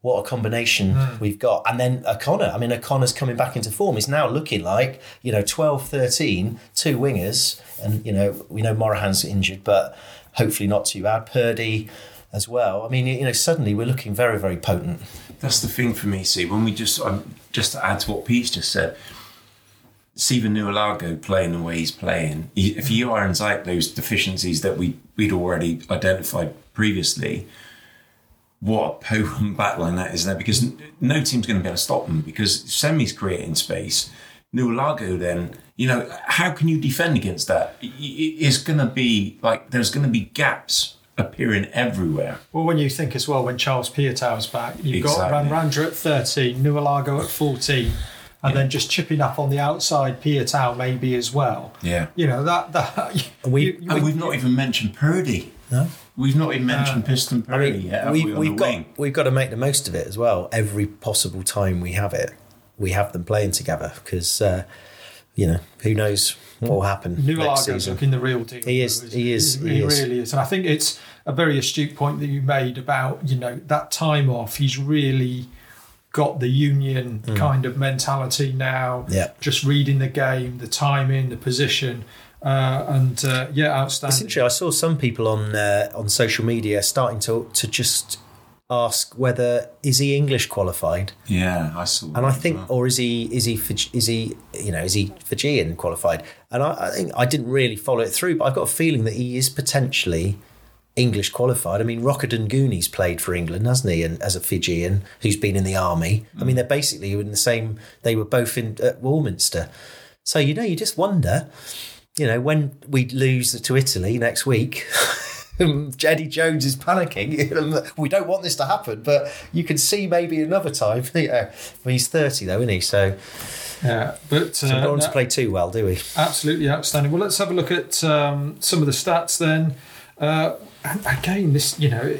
Speaker 3: what a combination we've got. And then O'Conor, I mean, O'Conor's coming back into form. He's now looking like, you know, 12, 13, two wingers. And, you know, we know Morahan's injured, but hopefully not too bad. Purdy as well. I mean, you know, suddenly we're looking very, very potent.
Speaker 2: That's the thing for me. See, when we just um, just to add to what Pete's just said, Steven Naulago playing the way he's playing. If he irons out those deficiencies that we we'd already identified previously, what a potent backline that is there. Because no team's going to be able to stop them Because Semi's creating space. Naulago, then you know how can you defend against that? It's going to be like there's going to be gaps appearing everywhere.
Speaker 1: Well, when you think as well, when Charles Piutau's back, you've
Speaker 2: Exactly.
Speaker 1: got Radradra at 13, Naulago at 14, and then just chipping up on the outside, Piutau maybe as well.
Speaker 2: Yeah.
Speaker 1: You know, that. that
Speaker 3: We-
Speaker 1: you- you-
Speaker 2: And we've not even mentioned Purdy.
Speaker 3: No.
Speaker 2: We've not even mentioned Piston
Speaker 3: I
Speaker 2: Purdy
Speaker 3: mean,
Speaker 2: yet.
Speaker 3: We,
Speaker 2: we,
Speaker 3: we've, got
Speaker 2: wing?
Speaker 3: we've got to make the most of it as well. Every possible time we have it, we have them playing together because uh, you know who knows what will happen next
Speaker 1: Naulago's
Speaker 3: season.
Speaker 1: looking the real deal.
Speaker 3: He is-
Speaker 1: though,
Speaker 3: he is-
Speaker 1: He,
Speaker 3: he is.
Speaker 1: really is. And I think it's a very astute point that you made about, you know, that time off. He's really got the union kind of mentality now.
Speaker 3: Mm. Yeah.
Speaker 1: Just reading the game, the timing, the position. Uh, and uh, yeah,
Speaker 3: It's
Speaker 1: outstanding.
Speaker 3: interesting. I saw some people on uh, on social media starting to to just ask whether is he English qualified,
Speaker 2: Yeah, I saw.
Speaker 3: and I think, or is he is he Fiji- is he you know is he Fijian qualified? And I, I think I didn't really follow it through, but I've got a feeling that he is potentially English qualified. I mean, Rokoduguni played for England, hasn't he? And as a Fijian who's been in the army, I mean, they're basically in the same. They were both in at Warminster, so you know, you just wonder, you know, when we lose to Italy next week. Eddie Jones is panicking. we don't want this to happen, but you can see maybe another time. yeah. He's 30 though, isn't he? So,
Speaker 1: yeah, but
Speaker 3: so
Speaker 1: uh,
Speaker 3: we don't want to play too well, do we?
Speaker 1: absolutely outstanding. Well, let's have a look at um, some of the stats then. Uh, again, this you know,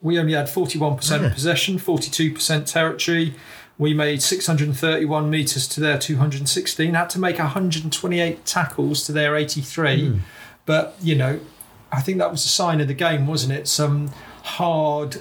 Speaker 1: we only had forty-one percent possession, forty-two percent territory. We made 631 metres to their 216. Had to make 128 tackles to their 83. But, you know, I think that was a sign of the game, wasn't it? Some hard,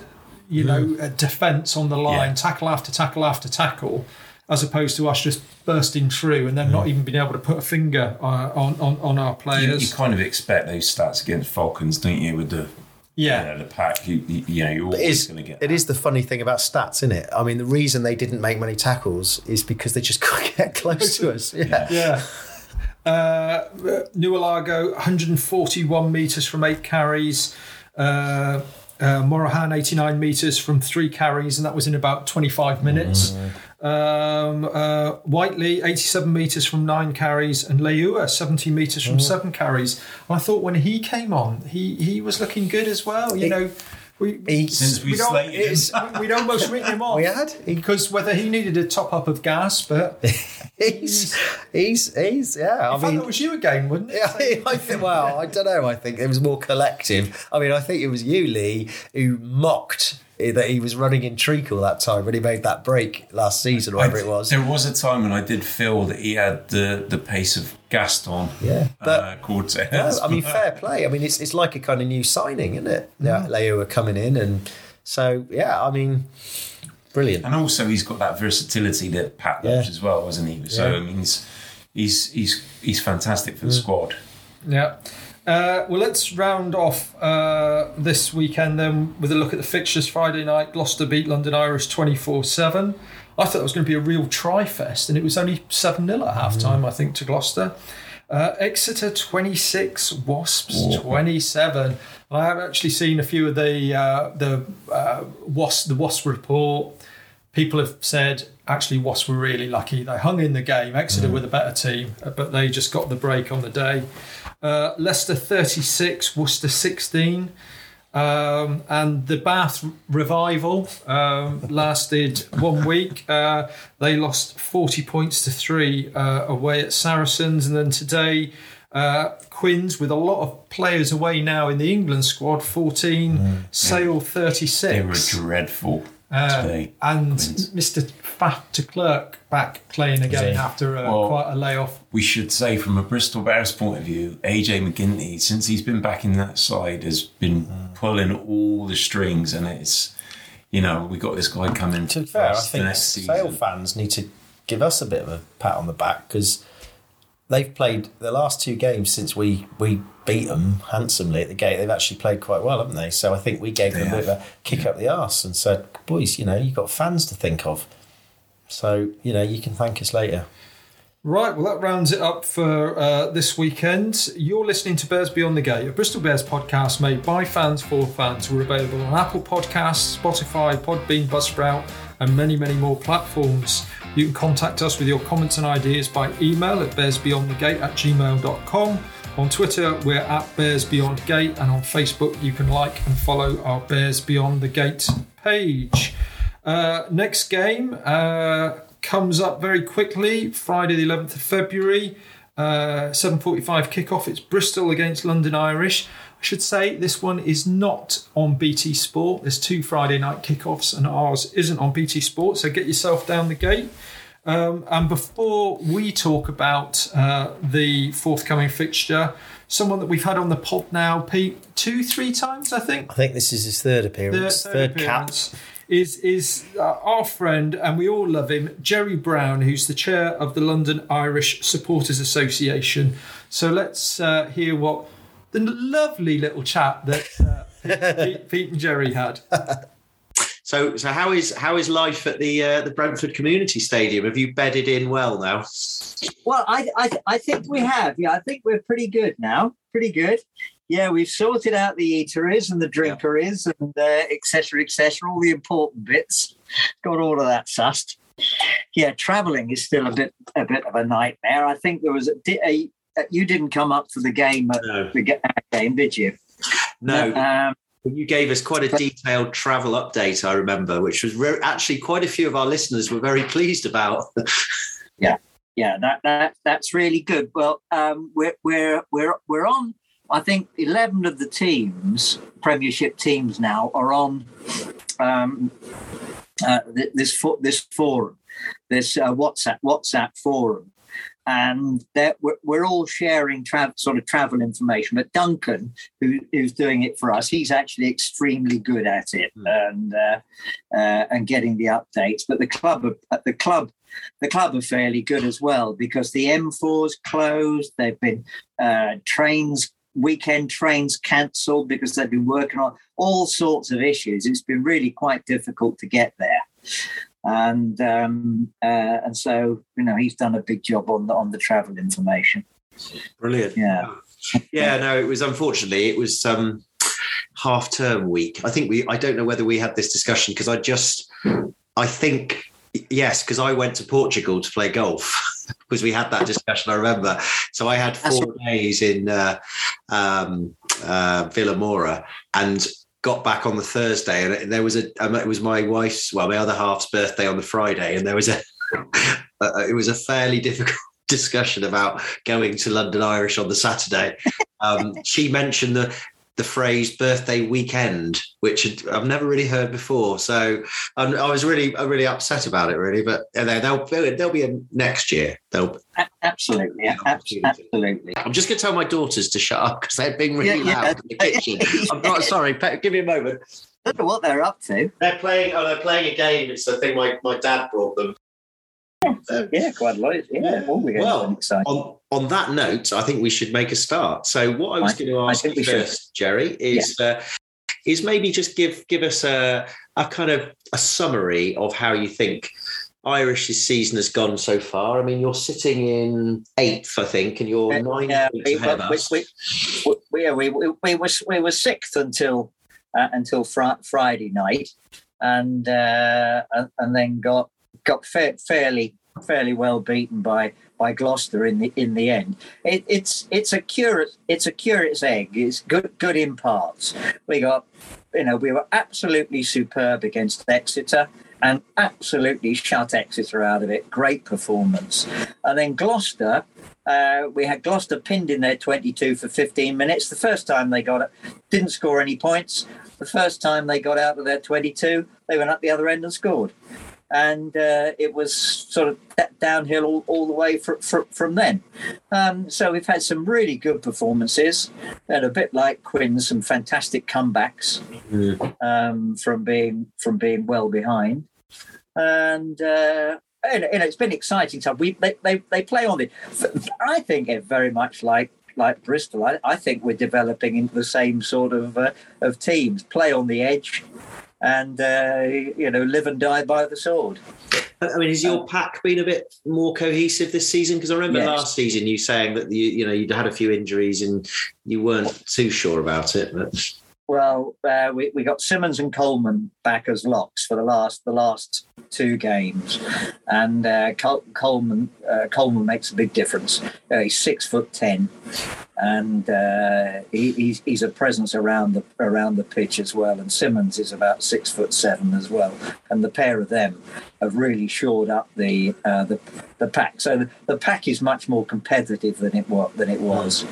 Speaker 1: you know, uh, defence on the line,
Speaker 2: Yeah.
Speaker 1: tackle after tackle after tackle, as opposed to us just bursting through and then not even being able to put a finger uh, on, on, on our
Speaker 2: you,
Speaker 1: players.
Speaker 2: you kind of expect those stats against Falcons, don't you? With the
Speaker 1: yeah.
Speaker 2: you know, the pack, you, you, you know, you're always going to get.
Speaker 3: it
Speaker 2: that.
Speaker 3: is the funny thing about stats, isn't it? I mean, the reason they didn't make many tackles is because they just couldn't get close to us. Yeah.
Speaker 1: Yeah. Uh, Naulago, 141 metres from eight carries. Uh, uh, Morahan, 89 metres from three carries, and that was in about 25 minutes. Um, uh, Whiteley, 87 metres from nine carries, and Leiua, 70 metres from seven carries. And I thought when he came on, he, he was looking good as well. You
Speaker 3: He-
Speaker 1: know, we,
Speaker 3: He-
Speaker 2: Since we
Speaker 1: we don't,
Speaker 2: slated him.
Speaker 1: it's, we'd almost written him off.
Speaker 3: We had.
Speaker 1: Because whether he needed a top up of gas, but
Speaker 3: he's he's he's yeah. I
Speaker 1: I thought
Speaker 3: mean,
Speaker 1: it was you again, wouldn't it?
Speaker 3: Yeah, I think. Well, I don't know. I think it was more collective. I mean, I think it was you, Lee, who mocked that he was running in treacle that time when he made that break last season, or whatever
Speaker 2: I-
Speaker 3: it was.
Speaker 2: There was a time when I did feel that he had the, the pace of Gaston.
Speaker 3: Yeah, but-
Speaker 2: uh, Cortez.
Speaker 3: No, I mean, fair play. I mean, it's it's like a kind of new signing, isn't it? Yeah, Leiua coming in, and so yeah. I mean, brilliant.
Speaker 2: And also, he's got that versatility that Pat
Speaker 3: Yeah.
Speaker 2: loves as well, hasn't he? So
Speaker 3: Yeah.
Speaker 2: I mean, he's he's he's, he's fantastic for the squad.
Speaker 1: Yeah. Uh, well, let's round off uh, this weekend then with a look at the fixtures. Friday night, Gloucester beat London Irish 24 7. I thought it was going to be a real tri fest, and it was only 7 0 at half time, I think, to Gloucester. Uh, Exeter 26, Wasps 27. I have actually seen a few of the uh, the uh, Wasp the Wasp report. People have said actually Wasps were really lucky. They hung in the game. Exeter were the better team, uh, but they just got the break on the day. Uh, Leicester 36, Worcester 16. Um, and the Bath revival um, lasted one week. Uh, they lost 40 points to three uh, away at Saracens. And then today, uh, Quins, with a lot of players away now in the England squad, 14, Sale 36.
Speaker 2: They were dreadful
Speaker 1: Uh, and
Speaker 2: Quins.
Speaker 1: Mr. Faf de Klerk back playing again after uh,
Speaker 2: Well-
Speaker 1: quite a layoff.
Speaker 2: we should say from a Bristol Bears point of view, AJ MacGinty, since he's been back in that side, has been pulling all the strings, and it's you know we got this guy coming
Speaker 3: To be fair, I think
Speaker 2: next
Speaker 3: Sale fans need to give us a bit of a pat on the back because they've played the last two games since we we beat them handsomely at the gate. They've actually played quite well, haven't they? So I think we gave them
Speaker 2: They
Speaker 3: a bit of a kick up the arse and said, "Boys, you know, you've got fans to think of." So you know, you can thank us later.
Speaker 1: Right, well, that rounds it up for uh, this weekend. You're listening to Bears Beyond the Gate, a Bristol Bears podcast made by fans for fans. We're available on Apple Podcasts, Spotify, Podbean, Buzzsprout, and many, many more platforms. You can contact us with your comments and ideas by email at bearsbeyondthegate at gmail.com. On Twitter, we're at Bears Beyond Gate, and on Facebook, you can like and follow our Bears Beyond the Gate page. Uh, next game uh, comes up very quickly, Friday the 11th of February, uh, 7.45 kickoff. It's Bristol against London Irish. I should say this one is not on BT Sport. There's two Friday night kickoffs and ours isn't on BT Sport, so get yourself down the gate. Um, and before we talk about uh, the forthcoming fixture, someone that we've had on the pod now, Pete, two, three times, I think
Speaker 3: I think this is his third appearance,
Speaker 1: third,
Speaker 3: third, cap.
Speaker 1: appearance is is uh, our friend, and we all love him, Jerry Brown, who's the chair of the London Irish Supporters Association. So let's uh, hear what the lovely little chat that uh, Pete, Pete and Jerry had.
Speaker 4: So, so how is how is life at the uh, the Brentford Community Stadium? Have you bedded in well now?
Speaker 5: Well, I, I I think we have. Yeah, I think we're pretty good now. Pretty good. Yeah, we've sorted out the eateries and the drinkeries and uh, etc. cetera, et cetera, all the important bits. Got all of that sussed. Yeah, travelling is still a bit a bit of a nightmare. I think there was a, a you didn't come up for the game
Speaker 4: No,
Speaker 5: the game, did you?
Speaker 4: no.
Speaker 5: Um,
Speaker 4: You gave us quite a detailed travel update. I remember, which was re- actually quite a few of our listeners were very pleased about.
Speaker 5: yeah, yeah, that that that's really good. Well, um, we're we're we're we're on. I think eleven of the teams, Premiership teams now, are on um, uh, this this forum, this uh, WhatsApp WhatsApp forum, and that we're, we're all sharing tra- sort of travel information. But Duncan, who, who's doing it for us, he's actually extremely good at it and uh, uh, and getting the updates. But the club, are- the club the club are fairly good as well because the M4's closed. They've been uh, trains, weekend trains cancelled because they've been working on all sorts of issues. It's been really quite difficult to get there. And um, uh, and so you know he's done a big job on the on the travel information.
Speaker 3: Brilliant.
Speaker 5: Yeah.
Speaker 3: Yeah, no, it was unfortunately it was um half term week. I think we I don't know whether we had this discussion because I just I think yes, because I went to Portugal to play golf. Because we had that discussion, I remember. So I had four days in uh, um, uh, Vilamoura and got back on the Thursday. And there was a, um, it was my wife's, well, my other half's birthday on the Friday, and there was a, it was a fairly difficult discussion about going to London Irish on the Saturday. Um, she mentioned the the phrase "birthday weekend," which I've never really heard before. So um, I was really, uh, really upset about it, really. But uh, they'll they'll, they'll be a next year. They'll.
Speaker 5: A- Absolutely. Yeah, absolutely.
Speaker 3: I'm just going to tell my daughters to shut up because they're being really
Speaker 5: Yeah, yeah.
Speaker 3: loud in the kitchen. I'm not sorry. Pe- Give me a moment.
Speaker 5: I don't know what they're up to.
Speaker 3: They're playing. Oh, they're playing a game. It's the thing my, my dad brought them.
Speaker 5: Yeah, quite a lot. Yeah, all we're
Speaker 3: Well, on on that note, I think we should make a start. So, what I was
Speaker 5: I-
Speaker 3: going to ask you
Speaker 5: we should.
Speaker 3: first, Jerry, is uh, is maybe just give give us a a kind of a summary of how you think Irish's season has gone so far. I mean, you're sitting in eighth, I think, and you're nine
Speaker 5: Yeah,
Speaker 3: points
Speaker 5: we,
Speaker 3: ahead of us.
Speaker 5: we, we, we, we, we, we were we were sixth until uh, until fr- Friday night, and uh, and- and then got got fa- fairly fairly well beaten by by Gloucester in the in the end. It, it's it's a curious it's a curious egg. It's good good in parts. We got you know we were absolutely superb against Exeter. And absolutely shut Exeter out of it. Great performance. And then Gloucester, uh, we had Gloucester pinned in their 22 for 15 minutes. The first time they got it, didn't score any points. The first time they got out of their 22, they went up the other end and scored. And uh, it was sort of downhill all, all the way fr- fr- from then. Um, so we've had some really good performances, and a bit like Quinn, some fantastic comebacks um, from being from being well behind, and. Uh, and, and it's been exciting stuff. We they, they, they play on the. I think it very much like like Bristol. I, I think we're developing into the same sort of uh, of teams. Play on the edge, and uh, you know live and die by the sword.
Speaker 3: I mean, has your pack been a bit more cohesive this season? Because I remember
Speaker 5: Yes.
Speaker 3: last season you saying that you you know you'd had a few injuries and you weren't too sure about it. But
Speaker 5: Well, uh, we, we got Simmons and Coleman back as locks for the last the last two games, and uh, Col- Coleman uh, Coleman makes a big difference. Uh, he's six foot ten, and uh, he, he's he's a presence around the around the pitch as well. And Simmons is about six foot seven as well, and the pair of them have really shored up the uh, the the pack. So the, the pack is much more competitive than it was than it was.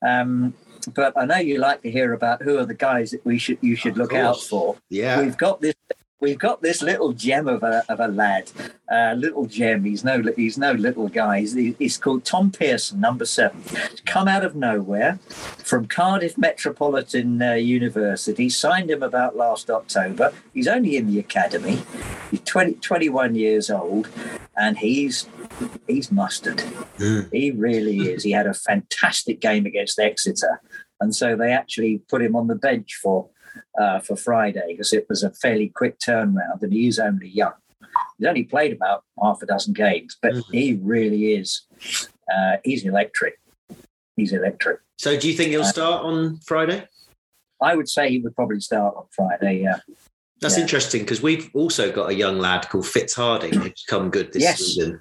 Speaker 5: Um, but I know you like to hear about who are the guys that we should you should
Speaker 3: Of
Speaker 5: look out for.
Speaker 3: yeah,
Speaker 5: We've got this. We've got this little gem of a, of a lad, uh, little gem. He's no he's no little guy. He's, he's called Tom Pearson, number seven. He's come out of nowhere from Cardiff Metropolitan uh, University. Signed him about last October. He's only in the academy. He's 20, 21 years old, and he's he's mustard.
Speaker 3: Mm.
Speaker 5: He really is. He had a fantastic game against Exeter, and so they actually put him on the bench for uh, for Friday because it was a fairly quick turnaround, and he is only young. He's only played about half a dozen games, but
Speaker 3: Mhm.
Speaker 5: he really is. Uh, he's electric. He's electric.
Speaker 3: So do you think he'll start on Friday?
Speaker 5: I would say he would probably start on Friday. Yeah.
Speaker 3: That's
Speaker 5: Yeah.
Speaker 3: interesting because we've also got a young lad called Fitz Harding who's come good this
Speaker 5: Yes.
Speaker 3: season.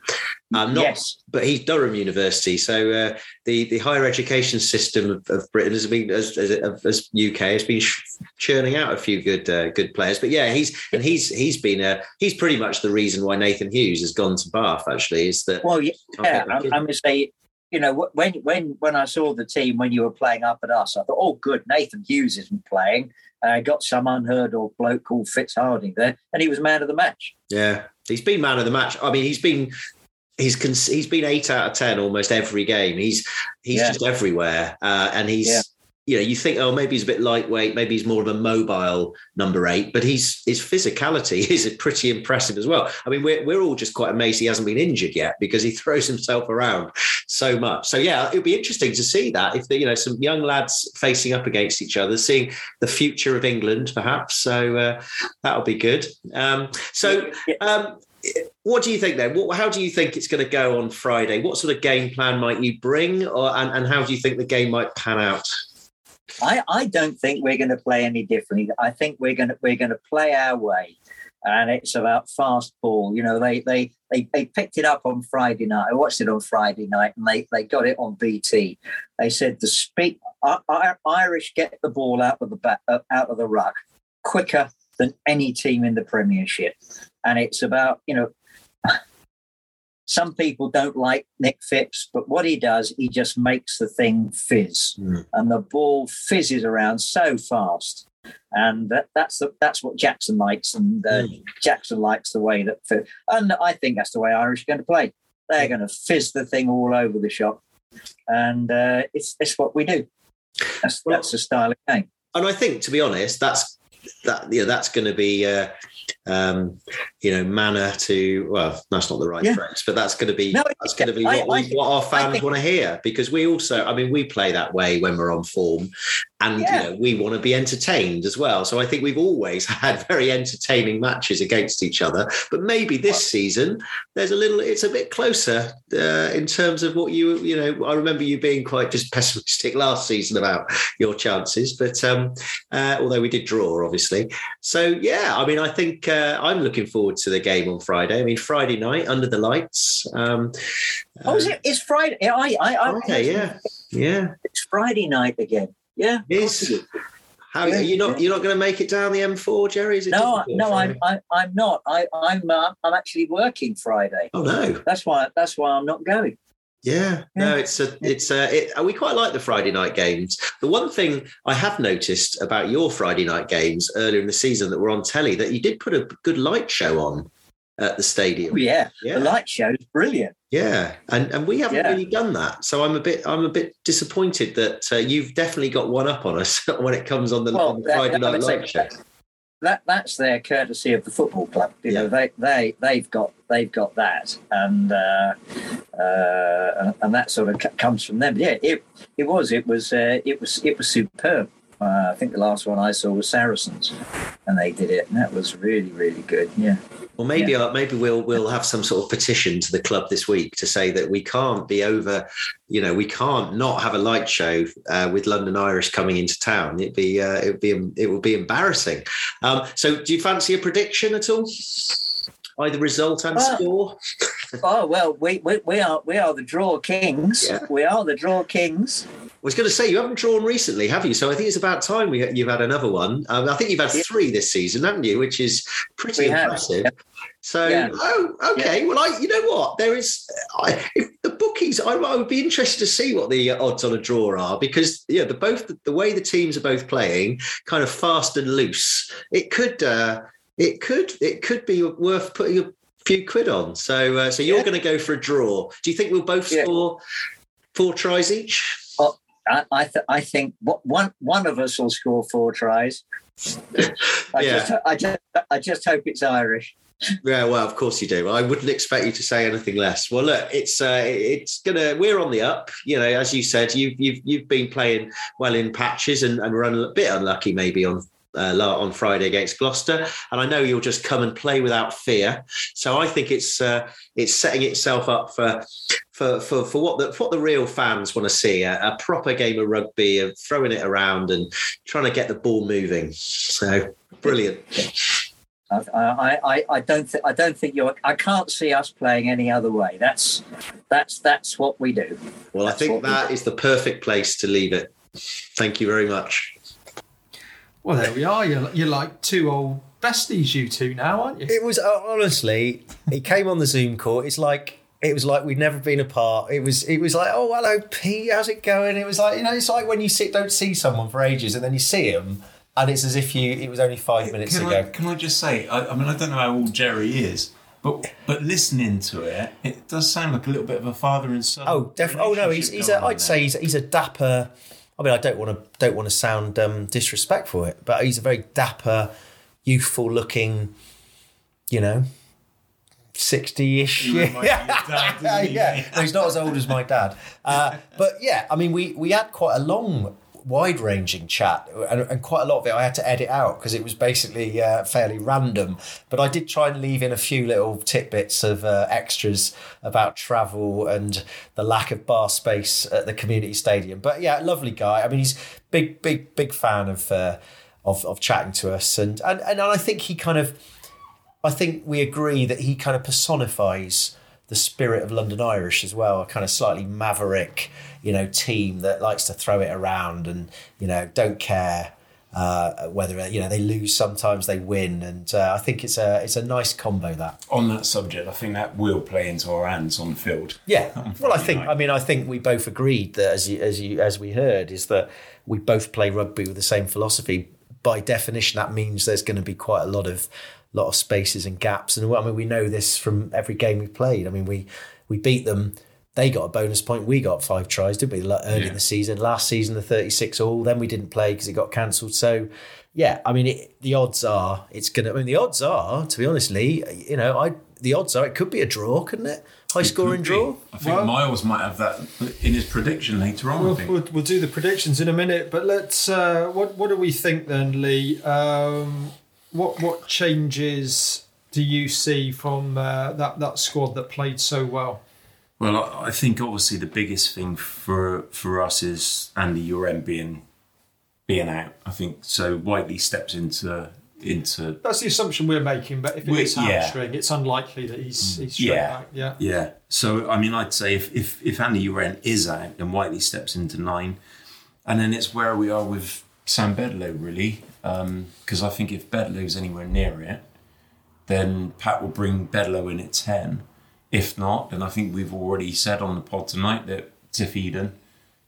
Speaker 3: Um, not,
Speaker 5: yes.
Speaker 3: but he's Durham University, so uh, the the higher education system of, of Britain has been as, as, as UK has been sh- churning out a few good uh, good players. But yeah, he's and he's he's been a he's pretty much the reason why Nathan Hughes has gone to Bath. Actually, is that
Speaker 5: Well, yeah. I'm. I'm going to say, you know, when when when I saw the team when you were playing up at us, I thought, oh, good, Nathan Hughes isn't playing. Uh, got some unheard of bloke called Fitz Harding there, and he was man of the match.
Speaker 3: Yeah, he's been man of the match. I mean, he's been he's cons- he's been eight out of ten almost every game. He's he's
Speaker 5: Yeah.
Speaker 3: just everywhere, uh, and he's.
Speaker 5: Yeah.
Speaker 3: You know, you think, oh, maybe he's a bit lightweight, maybe he's more of a mobile number eight, but he's his physicality is pretty impressive as well. I mean, we're we're all just quite amazed he hasn't been injured yet because he throws himself around so much. So yeah, it'll be interesting to see that if the, you know some young lads facing up against each other, seeing the future of England, perhaps. So uh, that'll be good. Um, so um, what do you think then? What, how do you think it's going to go on Friday? What sort of game plan might you bring, or and, and how do you think the game might pan out?
Speaker 5: I, I don't think we're going to play any differently. I think we're going to we're going to play our way, and it's about fast ball. You know, they they they, they picked it up on Friday night. I watched it on Friday night, and they they got it on BT. They said the speed Irish get the ball out of the back, out of the ruck quicker than any team in the Premiership, and it's about you know some people don't like Nick Phipps, but what he does, he just makes the thing fizz, mm. and the ball fizzes around so fast. And that, that's the, that's what Jackson likes, and uh, mm. Jackson likes the way that, and I think that's the way Irish are going to play. They're going to fizz the thing all over the shop, and uh, it's it's what we do. That's well, that's the style of game.
Speaker 3: And I think, to be honest, that's that you know that's going to be uh, um, you know, manner to well, that's not the right yeah. phrase, but that's going to be no, that's going to be what, I, what our fans think, want to hear because we also, I mean, we play that way when we're on form, and yeah. you know, we want to be entertained as well. So I think we've always had very entertaining matches against each other, but maybe this season there's a little, it's a bit closer uh, in terms of what you, you know, I remember you being quite just pessimistic last season about your chances, but um, uh, although we did draw, obviously. So yeah, I mean, I think. Uh, uh, I'm looking forward to the game on Friday. I mean, Friday night under the lights. Um,
Speaker 5: oh, is it? It's Friday. I, I, I
Speaker 3: Friday, yeah, yeah.
Speaker 5: It's Friday night again. Yeah,
Speaker 3: it is. How yeah, you're not you're not going to make it down the M4, Jerry?
Speaker 5: is no, no, I'm I, I'm not. I I'm uh, I'm actually working Friday.
Speaker 3: Oh no,
Speaker 5: that's why that's why I'm not going.
Speaker 3: Yeah, no, it's a, it's a, it, we quite like the Friday night games. The one thing I have noticed about your Friday night games earlier in the season that were on telly that you did put a good light show on at the stadium.
Speaker 5: Oh, yeah, yeah. the light show is brilliant.
Speaker 3: Yeah, and and we haven't yeah. really done that, so I'm a bit I'm a bit disappointed that uh, you've definitely got one up on us when it comes on the, well, on the Friday night light show
Speaker 5: that that's their courtesy of the football club. You yeah. know, they they they've got they've got that, and uh, uh, and that sort of comes from them. Yeah, it it was it was uh, it was it was superb. Uh, I think the last one I saw was Saracens, and they did it, and that was really really good. Yeah.
Speaker 3: Well, maybe yeah. uh, maybe we'll we'll have some sort of petition to the club this week to say that we can't be over, you know, we can't not have a light show uh, with London Irish coming into town. It'd be uh, it'd be it would be embarrassing. Um, so, do you fancy a prediction at all? Either result and well, score.
Speaker 5: oh well, we, we we are we are the draw kings. Yeah. We are the draw kings.
Speaker 3: I was going to say you haven't drawn recently, have you? So I think it's about time we, you've had another one. Um, I think you've had three this season, haven't you? Which is pretty we impressive. Have. So, yeah. oh, okay. Yeah. Well, I, you know what? There is I, the bookies. I, I, would be interested to see what the odds on a draw are because yeah, the both the, the way the teams are both playing, kind of fast and loose. It could, uh, it could, it could be worth putting a few quid on. So, uh, so you're yeah. going to go for a draw. Do you think we'll both score four tries each?
Speaker 5: Well, I, I, th- I think one one of us will score four tries. I, yeah. just, I just, I just hope it's Irish.
Speaker 3: Yeah, well, of course you do. I wouldn't expect you to say anything less. Well, look, it's uh, it's gonna. We're on the up. You know, as you said, you've you've you've been playing well in patches and and run a bit unlucky maybe on uh, on Friday against Gloucester, and I know you'll just come and play without fear. So I think it's uh, it's setting itself up for for for, for what the for what the real fans want to see a, a proper game of rugby, of throwing it around and trying to get the ball moving. So brilliant.
Speaker 5: I, I, I don't think I don't think you're. I can't see us playing any other way. That's that's that's what we do.
Speaker 3: Well,
Speaker 5: that's
Speaker 3: I think that is the perfect place to leave it. Thank you very much.
Speaker 1: Well, there we are. You're, you're like two old besties, you two now, aren't you?
Speaker 6: It was uh, honestly. It came on the Zoom call. It's like it was like we'd never been apart. It was it was like, oh hello Pete, how's it going? It was like you know, it's like when you sit don't see someone for ages and then you see them and it's as if you it was only five minutes
Speaker 2: can
Speaker 6: ago.
Speaker 2: I, can I just say? I, I, mean, I don't know how old Jerry is, but but listening to it, it does sound like a little bit of a father and son.
Speaker 6: Oh, definitely. Oh no, he's he's a. I'd say he's he's a dapper. I mean, I don't want to don't want to sound um, disrespectful, it, but he's a very dapper, youthful looking, you know, sixty-ish. Yeah, yeah. No, he's not as old as my dad. Uh, but yeah, I mean, we we had quite a long
Speaker 3: wide ranging chat, and, and, quite a lot of it I had to edit out because it was basically uh, fairly random. But I did try and leave in a few little tidbits of uh, extras about travel and the lack of bar space at the community stadium. But yeah, lovely guy. I mean, he's big, big, big fan of uh, of, of chatting to us, and, and and I think he kind of, I think we agree that he kind of personifies the spirit of London Irish as well, a kind of slightly maverick, you know, team that likes to throw it around and you know don't care uh, whether you know they lose sometimes they win, and uh, I think it's a it's a nice combo that.
Speaker 2: On that subject, I think that will play into our hands on the field.
Speaker 3: Yeah, well, I think I mean I think we both agreed that as you, as you as we heard is that we both play rugby with the same philosophy. By definition, that means there's going to be quite a lot of lot of spaces and gaps. And I mean, we know this from every game we played. I mean, we we beat them. They got a bonus point. We got five tries, didn't we? Early yeah. in the season, last season, the thirty-six all. Then we didn't play because it got cancelled. So, yeah, I mean, it, the odds are it's gonna. I mean, the odds are, to be honest, Lee, you know, I the odds are it could be a draw, couldn't it? High scoring draw.
Speaker 2: I think well, Miles might have that in his prediction later on.
Speaker 1: We'll, we'll, we'll do the predictions in a minute, but let's. Uh, what what do we think then, Lee? Um, what what changes do you see from uh, that that squad that played so well?
Speaker 2: Well, I think obviously the biggest thing for for us is Andy Uren being being out. I think so. Whiteley steps into into.
Speaker 1: That's the assumption we're making, but if it's hamstring, yeah. it's unlikely that he's he's straight
Speaker 2: yeah.
Speaker 1: back. Yeah,
Speaker 2: yeah. So I mean, I'd say if if if Andy Uren is out, then Whiteley steps into nine, and then it's where we are with Sam Bedlow really because um, I think if Bedlow's anywhere near it, then Pat will bring Bedlow in at 10. If not, then I think we've already said on the pod tonight that Tiff Eden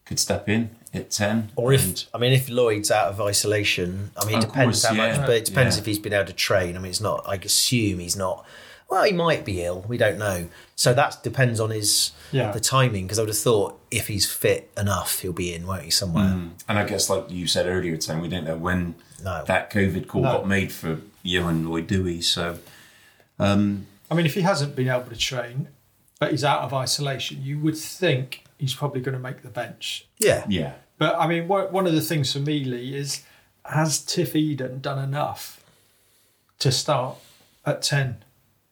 Speaker 2: could step in at 10.
Speaker 3: Or if, I mean, if Lloyd's out of isolation, I mean, it depends course, how yeah. much, but it depends yeah. if he's been able to train. I mean, it's not, I assume he's not, well, he might be ill. We don't know. So that depends on his yeah. the timing. Because I would have thought if he's fit enough, he'll be in, won't he, somewhere? Mm.
Speaker 2: And I guess, like you said earlier, Tim, we don't know when no. that COVID call no. got made for Ioan Lloyd Dewey. So, um,
Speaker 1: I mean, if he hasn't been able to train, but he's out of isolation, you would think he's probably going to make the bench.
Speaker 3: Yeah,
Speaker 2: yeah.
Speaker 1: But I mean, one of the things for me, Lee, is has Tiff Eden done enough to start at ten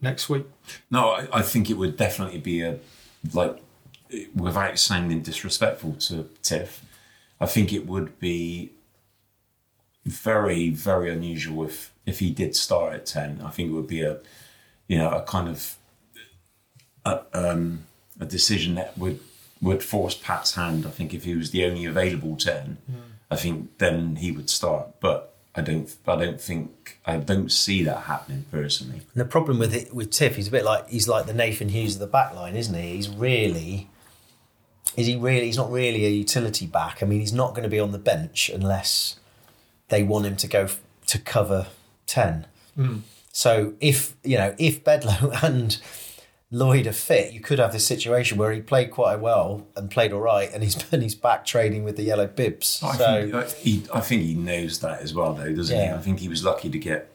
Speaker 1: next week?
Speaker 2: No, I, I think it would definitely be a like without sounding disrespectful to Tiff. I think it would be very, very unusual if if he did start at ten. I think it would be a, you know, a kind of a, um, a decision that would would force Pat's hand. I think if he was the only available ten, mm. I think then he would start. But I don't, I don't think, I don't see that happening personally.
Speaker 3: And the problem with it, with Tiff, he's a bit like he's like the Nathan Hughes of the back line, isn't he? He's really, is he really? He's not really a utility back. I mean, he's not going to be on the bench unless they want him to go f- to cover 10. Mm. So if, you know, if Bedlow and Lloyd are fit, you could have this situation where he played quite well and played all right, and he's and he's back training with the yellow bibs.
Speaker 2: I
Speaker 3: so
Speaker 2: think, uh, he, I think he knows that as well, though, doesn't yeah. he? I think he was lucky to get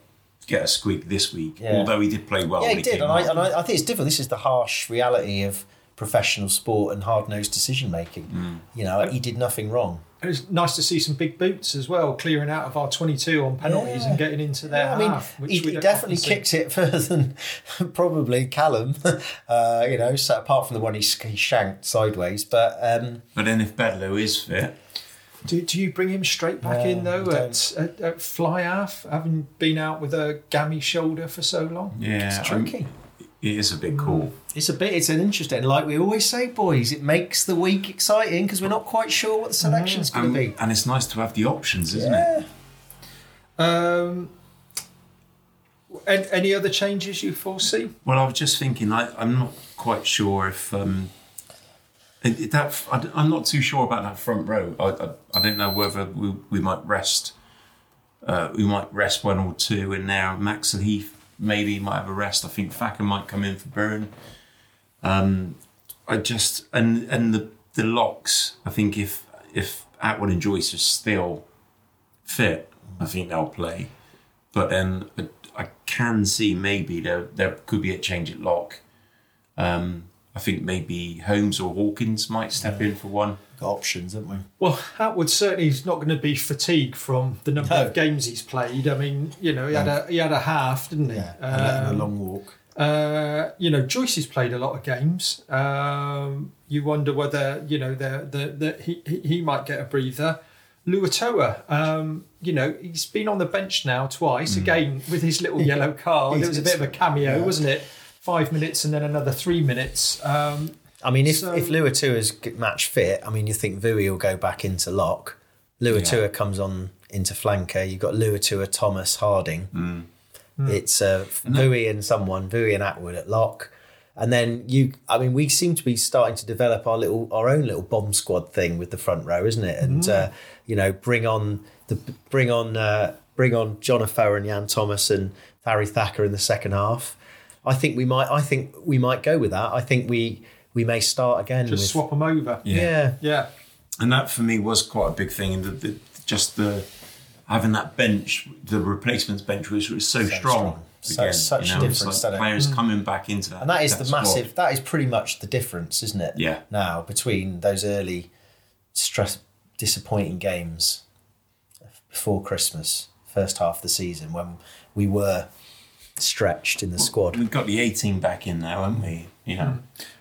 Speaker 2: get a squeak this week, yeah. although he did play well.
Speaker 3: Yeah, he,
Speaker 2: he
Speaker 3: did, and I, and I, I, think it's different. This is the harsh reality of professional sport and hard nosed decision making. Mm. You know, he did nothing wrong.
Speaker 1: It was nice to see some big boots as well, clearing out of our 22 on penalties yeah. and getting into their yeah, I mean, half.
Speaker 3: he, he definitely kicked it further than probably Callum, uh, you know, so apart from the one he, he shanked sideways. But um,
Speaker 2: but then if Bedlow is fit.
Speaker 1: Do, do you bring him straight back in though at, at, at, fly half, having been out with a gammy shoulder for so long?
Speaker 2: Yeah,
Speaker 3: it's tricky.
Speaker 2: It is a bit cool.
Speaker 3: It's a bit. It's an interesting. Like we always say, boys, it makes the week exciting because we're not quite sure what the selection's going to be.
Speaker 2: And it's nice to have the options, isn't yeah.
Speaker 1: it? Um. Any other changes you foresee?
Speaker 2: Well, I was just thinking. I, I'm not quite sure if um, that. I'm not too sure about that front row. I, I, I don't know whether we, we might rest. Uh, we might rest one or two in there. Max Heath maybe might have a rest. I think Thacker might come in for Burn. Um, I just and and the the locks. I think if if Attwood and Joyce are still fit, I think they'll play. But then I, I can see maybe there there could be a change at lock. Um, I think maybe Holmes or Hawkins might step in for one.
Speaker 3: Got options, haven't we?
Speaker 1: Well, Attwood certainly is not going to be fatigued from the number
Speaker 3: No.
Speaker 1: of games he's played. I mean, you know, he had a he had a half, didn't he?
Speaker 3: Yeah, and let him
Speaker 1: Um,
Speaker 3: a long walk.
Speaker 1: Uh, you know, Joyce has played a lot of games. Um, you wonder whether you know the the, the he he he might get a breather. Luatua, um, you know, he's been on the bench now twice. Again with his little yellow card, it was a bit of a cameo, wasn't it? Five minutes and then another three minutes. Um,
Speaker 3: I mean, if
Speaker 1: So-
Speaker 3: if Luatua is match fit, I mean, you think Vui will go back into lock. Luatua comes on into flanker. You've got Luatua, Thomas, Harding. It's uh, Vui and someone, Vui and Attwood at lock. And then you, I mean, we seem to be starting to develop our little, our own little bomb squad thing with the front row, isn't it? And uh, you know, bring on the, bring on, uh, bring on John Afoa and Yann Thomas and Harry Thacker in the second half. I think we might, I think we might go with that. I think we we may start again.
Speaker 1: just
Speaker 3: with,
Speaker 1: swap them over.
Speaker 3: yeah.
Speaker 1: Yeah.
Speaker 2: and that for me was quite a big thing. And the, the, just the having that bench, the replacements bench was, was so, strong.
Speaker 3: strong. So- such a
Speaker 2: it's
Speaker 3: difference, doesn't it?
Speaker 2: players coming back into that.
Speaker 3: And that is
Speaker 2: that
Speaker 3: the
Speaker 2: squad.
Speaker 3: massive. That is pretty much the difference, isn't it?
Speaker 2: Yeah.
Speaker 3: Now between those early, stress, disappointing games before Christmas, first half of the season, when we were stretched in the squad.
Speaker 2: We've got the 18 back in now, haven't we? You know,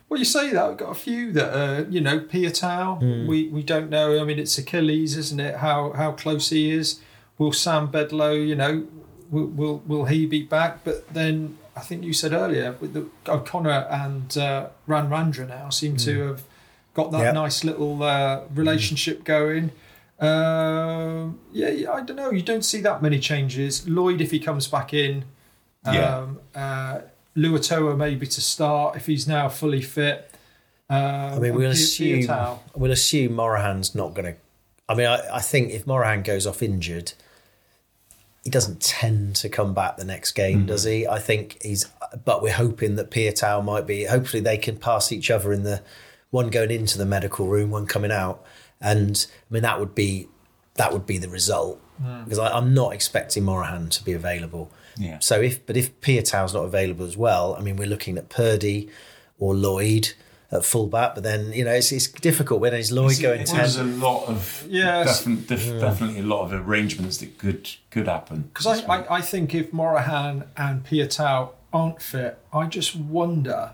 Speaker 1: Well, you say that we've got a few that are, you know, Piutau. We we don't know. I mean, it's Achilles, isn't it? How how close he is. Will Sam Bedlow, you know, will will, will he be back? But then I think you said earlier with the O'Conor and uh, Radradra now seem to have got that
Speaker 3: Yep.
Speaker 1: nice little uh, relationship going. Um, yeah, yeah, I don't know. You don't see that many changes. Lloyd, if he comes back in,
Speaker 2: Yeah.
Speaker 1: um, uh, Luatua maybe to start if he's now fully fit. Um,
Speaker 3: I mean, we'll assume we'll assume Morahan's not going to. I mean, I, I think if Morahan goes off injured, he doesn't tend to come back the next game, does he? I think he's. But we're hoping that Piutau might be. Hopefully, they can pass each other in the one going into the medical room, one coming out, and I mean that would be that would be the result because I, I'm not expecting Morahan to be available.
Speaker 2: Yeah.
Speaker 3: So if but if Piutau's not available as well, I mean we're looking at Purdy or Lloyd at fullback, but then you know it's, it's difficult when is Lloyd going
Speaker 2: There's
Speaker 3: ten.
Speaker 2: a lot of
Speaker 1: yeah,
Speaker 2: defin- def- definitely a lot of arrangements that could could happen.
Speaker 1: Because I, I, I think if Morahan and Piatau aren't fit, I just wonder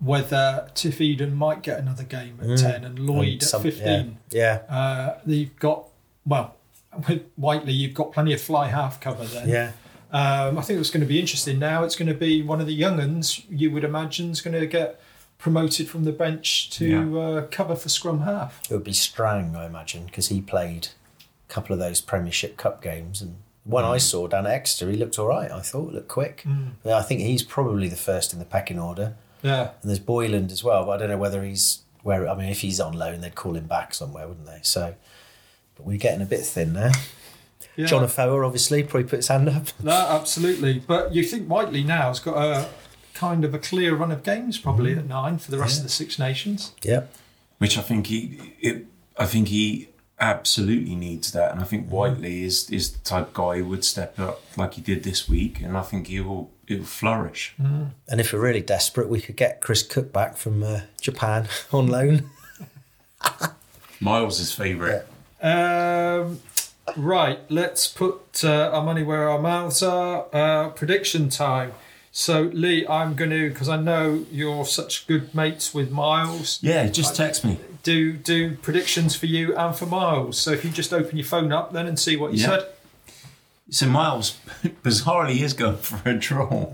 Speaker 1: whether Tiff Eden might get another game at 10 and Lloyd
Speaker 3: And some-
Speaker 1: at 15.
Speaker 3: Yeah,
Speaker 1: Uh, you've got, well, with Whiteley, you've got plenty of fly half cover then.
Speaker 3: yeah,
Speaker 1: Um, I think it's going to be interesting now. It's going to be one of the young uns, you would imagine, is going to get promoted from the bench to uh, cover for scrum half.
Speaker 3: it would be Strang, I imagine, because he played a couple of those Premiership Cup games, and one I saw down at Exeter, he looked all right. I thought looked quick. But I think he's probably the first in the pecking order.
Speaker 1: Yeah.
Speaker 3: And there's Boyland as well, but I don't know whether he's where. I mean, if he's on loan, they'd call him back somewhere, wouldn't they? So, but we're getting a bit thin there.
Speaker 1: Yeah.
Speaker 3: John Afoa, obviously, probably put his hand up.
Speaker 1: No, absolutely. But you think Whiteley now has got a kind of a clear run of games probably at nine for the rest of the Six Nations.
Speaker 3: Yep.
Speaker 2: which I think he, it, I think he absolutely needs that, and I think Whiteley is is the type of guy who would step up like he did this week, and I think he will he will flourish.
Speaker 3: And if we're really desperate, we could get Chris Cook back from uh, Japan on loan.
Speaker 2: Miles' favourite.
Speaker 1: Um, right, let's put uh, our money where our mouths are. Uh, prediction time. So, Lee, I'm going to, because I know you're such good mates with Miles,
Speaker 2: Yeah, just text me.
Speaker 1: do do predictions for you and for Miles. So, if you just open your phone up then and see what you
Speaker 2: Yeah.
Speaker 1: said.
Speaker 2: So Miles, bizarrely, is going for a draw.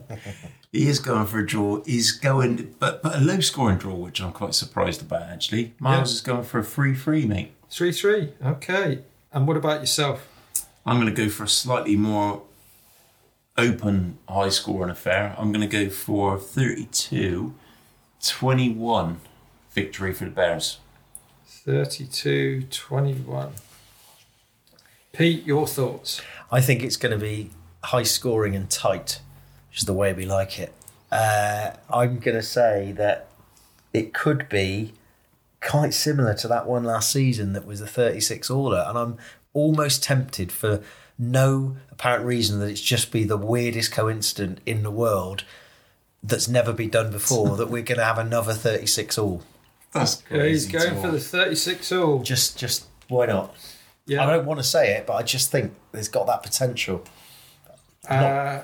Speaker 2: he is going for a draw. He's going, but but a low scoring draw, which I'm quite surprised about actually. Miles
Speaker 1: Yeah.
Speaker 2: is going for a free free, mate.
Speaker 1: 3 3. Okay. And what about yourself?
Speaker 2: I'm going to go for a slightly more open, high scoring affair. I'm going to go for 32 21 victory for the Bears.
Speaker 1: 32 21. Pete, your thoughts?
Speaker 3: I think it's going to be high scoring and tight, which is the way we like it. Uh, I'm going to say that it could be quite similar to that one last season that was the 36 order, and I'm almost tempted for no apparent reason that it's just be the weirdest coincidence in the world that's never been done before that we're going to have another 36 all.
Speaker 2: That's
Speaker 1: Yeah, he's going for the 36 all.
Speaker 3: Just, just why not?
Speaker 1: Yeah.
Speaker 3: I don't want to say it, but I just think it's got that potential.
Speaker 1: Uh,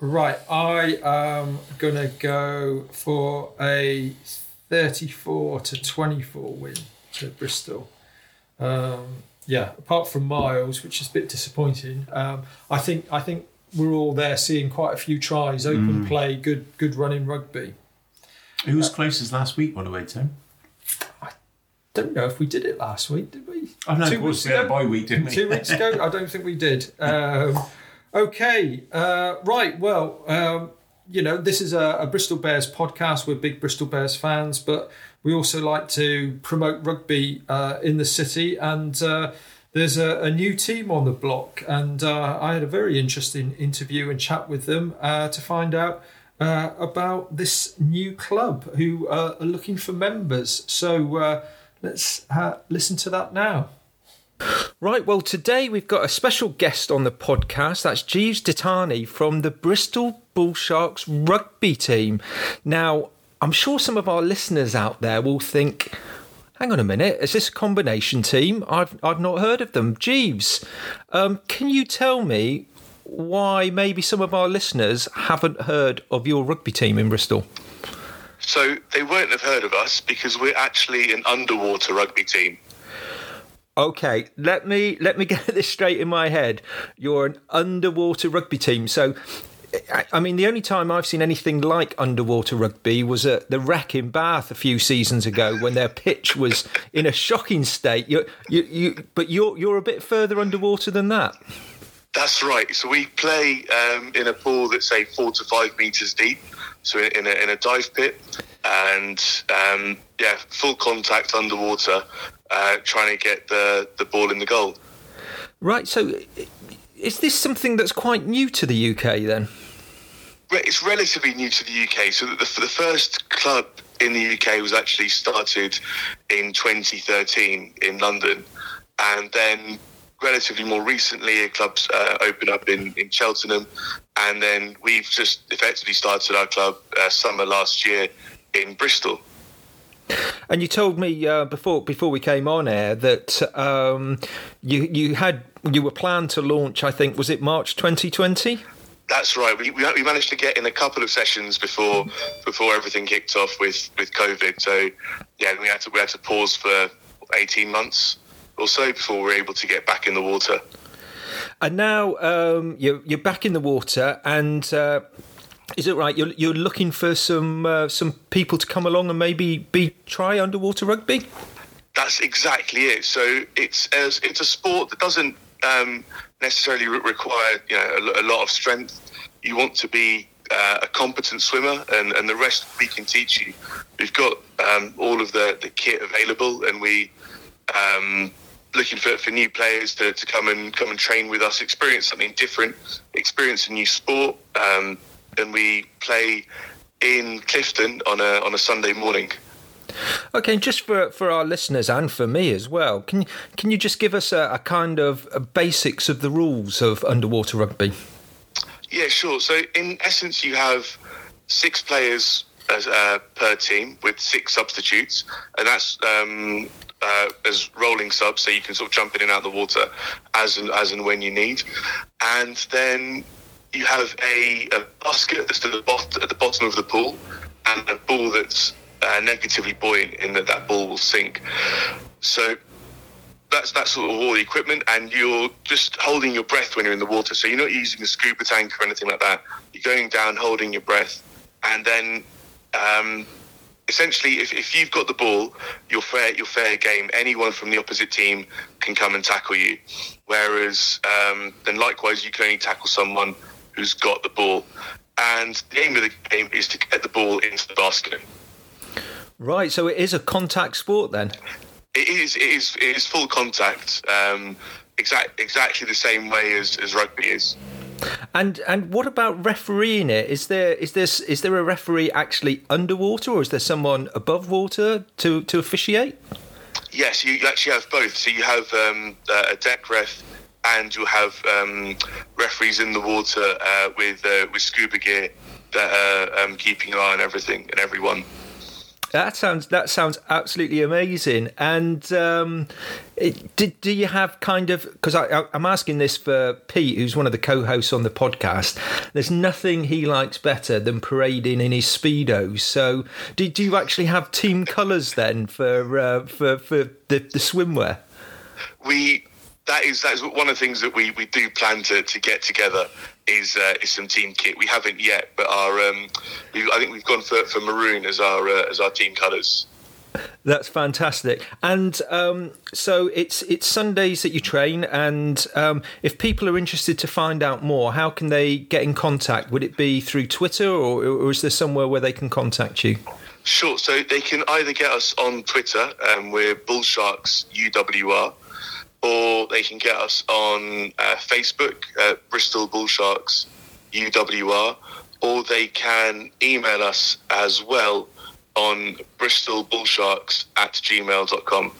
Speaker 1: right, I am gonna go for a 34 to 24 win to Bristol. Um, yeah, apart from Miles, which is a bit disappointing. Um, I think I think we're all there seeing quite a few tries, open play, good good running rugby.
Speaker 2: Who was closest last week, by the way, Tim?
Speaker 1: I don't know if we did it last week, did we?
Speaker 2: I know.
Speaker 1: Two
Speaker 2: course,
Speaker 1: weeks
Speaker 2: we had a
Speaker 1: ago?
Speaker 2: bye week, didn't we?
Speaker 1: Two weeks ago? I don't think we did. Um, okay, uh, right. Well, um, you know, this is a, a Bristol Bears podcast. We're big Bristol Bears fans, but we also like to promote rugby uh, in the city. And uh, there's a, a new team on the block. And uh, I had a very interesting interview and chat with them uh, to find out. Uh, about this new club who uh, are looking for members. So let's listen to that now. Right, well, today we've got a special guest on the podcast. That's Jeeves Ditani from the Bristol Bull Sharks rugby team. Now, I'm sure some of our listeners out there will think, hang on a minute, is this a combination team? I've, I've not heard of them. Jeeves, um, can you tell me why maybe some of our listeners haven't heard of your rugby team in Bristol?
Speaker 7: So they won't have heard of us because we're actually an underwater rugby team.
Speaker 1: Okay, let me let me get this straight in my head. You're an underwater rugby team. So I- mean, the only time I've seen anything like underwater rugby was at the Rec in Bath a few seasons ago when their pitch was in a shocking state. You, you, you, but you're you're a bit further underwater than that.
Speaker 7: That's right. So we play um, in a pool that's say four to five meters deep. So in a, in a dive pit, and um, yeah, full contact underwater, uh, trying to get the the ball in the goal.
Speaker 1: Right. So, is this something that's quite new to the UK then?
Speaker 7: It's relatively new to the UK. So the, the first club in the UK was actually started in 2013 in London, and then relatively more recently, a club's uh, opened up in, in Cheltenham, and then we've just effectively started our club uh, summer last year in Bristol.
Speaker 1: And you told me uh, before before we came on air that um, you you had you were planned to launch. I think was it March 2020.
Speaker 7: That's right. We, we, we managed to get in a couple of sessions before before everything kicked off with, with COVID. So yeah, we had to we had to pause for eighteen months or so before we were able to get back in the water.
Speaker 1: And now um, you're you're back in the water, and uh, is it right? You're you're looking for some uh, some people to come along and maybe be try underwater rugby.
Speaker 7: That's exactly it. So it's as it's a sport that doesn't um, necessarily re- require you know a, a lot of strength. You want to be uh, a competent swimmer, and, and the rest we can teach you. We've got um, all of the, the kit available, and we um, looking for, for new players to, to come and come and train with us, experience something different, experience a new sport, um, and we play in Clifton on a on a Sunday morning.
Speaker 1: Okay, just for for our listeners and for me as well, can you can you just give us a, a kind of a basics of the rules of underwater rugby?
Speaker 7: Yeah, sure. So in essence, you have six players uh, per team with six substitutes, and that's um, uh, as rolling subs, so you can sort of jump in and out of the water as and, as and when you need. And then you have a, a basket that's at the, bot- at the bottom of the pool, and a ball that's uh, negatively buoyant in that that ball will sink. So that's that sort of all the equipment, and you're just holding your breath when you're in the water. So you're not using a scuba tank or anything like that. You're going down, holding your breath, and then um, essentially, if, if you've got the ball, you're fair. You're fair game. Anyone from the opposite team can come and tackle you. Whereas um, then, likewise, you can only tackle someone who's got the ball. And the aim of the game is to get the ball into the basket.
Speaker 1: Right, so it is a contact sport then.
Speaker 7: It is. It is. It is full contact. Um, exact. Exactly the same way as, as rugby is.
Speaker 1: And and what about refereeing it? Is there is this is there a referee actually underwater, or is there someone above water to to officiate?
Speaker 7: Yes, you actually have both. So you have um, a deck ref, and you'll have um, referees in the water uh, with uh, with scuba gear that are um, keeping an eye on everything and everyone.
Speaker 1: That sounds that sounds absolutely amazing. And um, it, do, do you have kind of because I, I'm asking this for Pete, who's one of the co-hosts on the podcast. There's nothing he likes better than parading in his speedos. So do, do you actually have team colours then for uh, for for the, the swimwear?
Speaker 7: We that is that is one of the things that we, we do plan to, to get together is uh, is some team kit. We haven't yet, but our um, we, I think we've gone for, for maroon as our uh, as our team colours.
Speaker 1: That's fantastic. And um, so it's it's Sundays that you train, and um, if people are interested to find out more, how can they get in contact? Would it be through Twitter, or, or is there somewhere where they can contact you?
Speaker 7: Sure. So they can either get us on Twitter, um, we're Bull Sharks UWR, or they can get us on uh, Facebook, uh, Bristol Bull Sharks UWR, or they can email us as well on bristolbullsharks at gmail.com.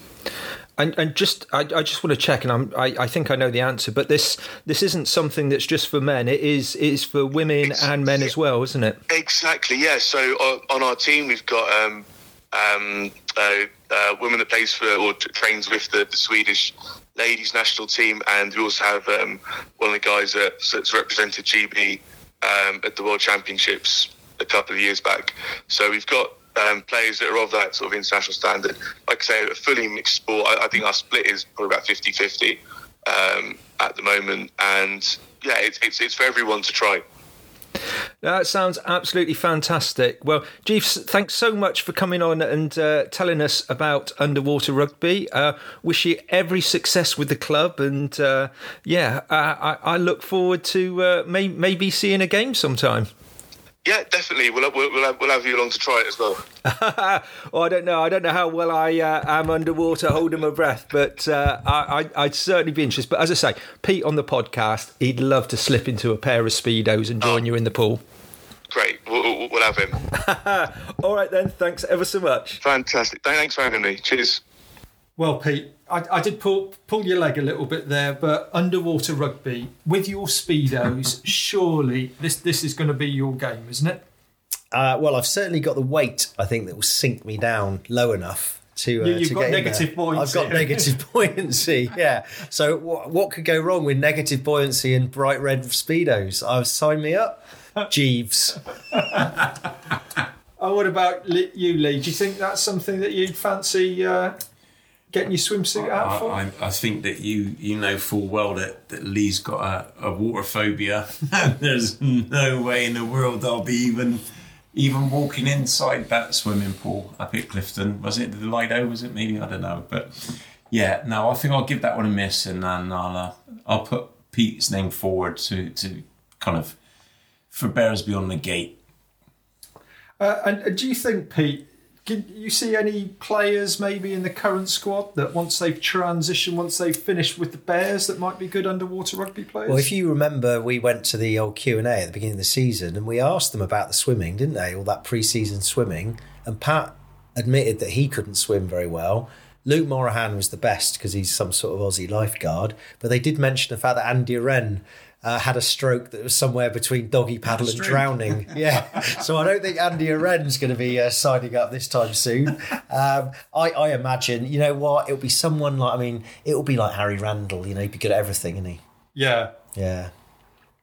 Speaker 1: And, and just, I, I just want to check, and I'm, I, I think I know the answer, but this this isn't something that's just for men. It is it is for women
Speaker 7: It's-
Speaker 1: and men as well, isn't it?
Speaker 7: Exactly, yeah. So on, on our team, we've got um, um, a, a woman that plays for or trains with the, the Swedish ladies national team, and we also have um, one of the guys that, that's represented GB um, at the World Championships a couple of years back. So we've got um, players that are of that sort of international standard. Like I say, a fully mixed sport. I, I think our split is probably about 50 50 um, at the moment. And yeah, it's, it's, it's for everyone to try.
Speaker 1: That sounds absolutely fantastic. Well, Jeeves, thanks so much for coming on and uh, telling us about underwater rugby. Uh, wish you every success with the club, and uh, yeah, I, I, look forward to uh, may, maybe seeing a game sometime.
Speaker 7: Yeah, definitely. We'll, we'll, we'll, have, we'll have you along to try it as well.
Speaker 1: oh, I don't know. I don't know how well I uh, am underwater holding my breath, but uh, I, I'd certainly be interested. But as I say, Pete on the podcast, he'd love to slip into a pair of speedos and join you in the pool.
Speaker 7: Great. We'll, we'll we'll have him.
Speaker 1: All right then. Thanks ever so much.
Speaker 7: Fantastic. Thanks for having me. Cheers.
Speaker 1: Well, Pete, I, I did pull pull your leg a little bit there, but underwater rugby with your speedos, surely this this is going to be your game, isn't it?
Speaker 3: Uh, well, I've certainly got the weight. I think that will sink me down low enough to. Uh,
Speaker 1: You- you've
Speaker 3: to
Speaker 1: got
Speaker 3: get
Speaker 1: negative buoyancy.
Speaker 3: I've got negative buoyancy. Yeah. So what, what could go wrong with negative buoyancy and bright red speedos? I've signed me up. Jeeves.
Speaker 1: Oh, what about you, Lee? Do you think that's something that you'd fancy uh, getting your swimsuit out for?
Speaker 2: I, I, I think that you you know full well that, that Lee's got a, a water phobia. There's no way in the world I'll be even even walking inside that swimming pool up at Clifton. Was it the Lido? Was it maybe? I don't know. But yeah, no, I think I'll give that one a miss, and then I'll uh, I'll put Pete's name forward to to kind of for Bears Beyond the Gate.
Speaker 1: Uh, and, and do you think, Pete, can you see any players maybe in the current squad that once they've transitioned, once they've finished with the Bears, that might be good underwater rugby players?
Speaker 3: Well, if you remember, we went to the old Q and A at the beginning of the season, and we asked them about the swimming, didn't they? All that pre-season swimming, and Pat admitted that he couldn't swim very well. Luke Morahan was the best because he's some sort of Aussie lifeguard, but they did mention the fact that Andy Uren uh, had a stroke that was somewhere between doggy paddle and drowning. Yeah, so I don't think Andy Uren's going to be uh, signing up this time soon. Um, I, I imagine, you know what, it'll be someone like, I mean, it'll be like Harry Randall. You know, he'd be good at everything, isn't he?
Speaker 1: yeah.
Speaker 3: Yeah.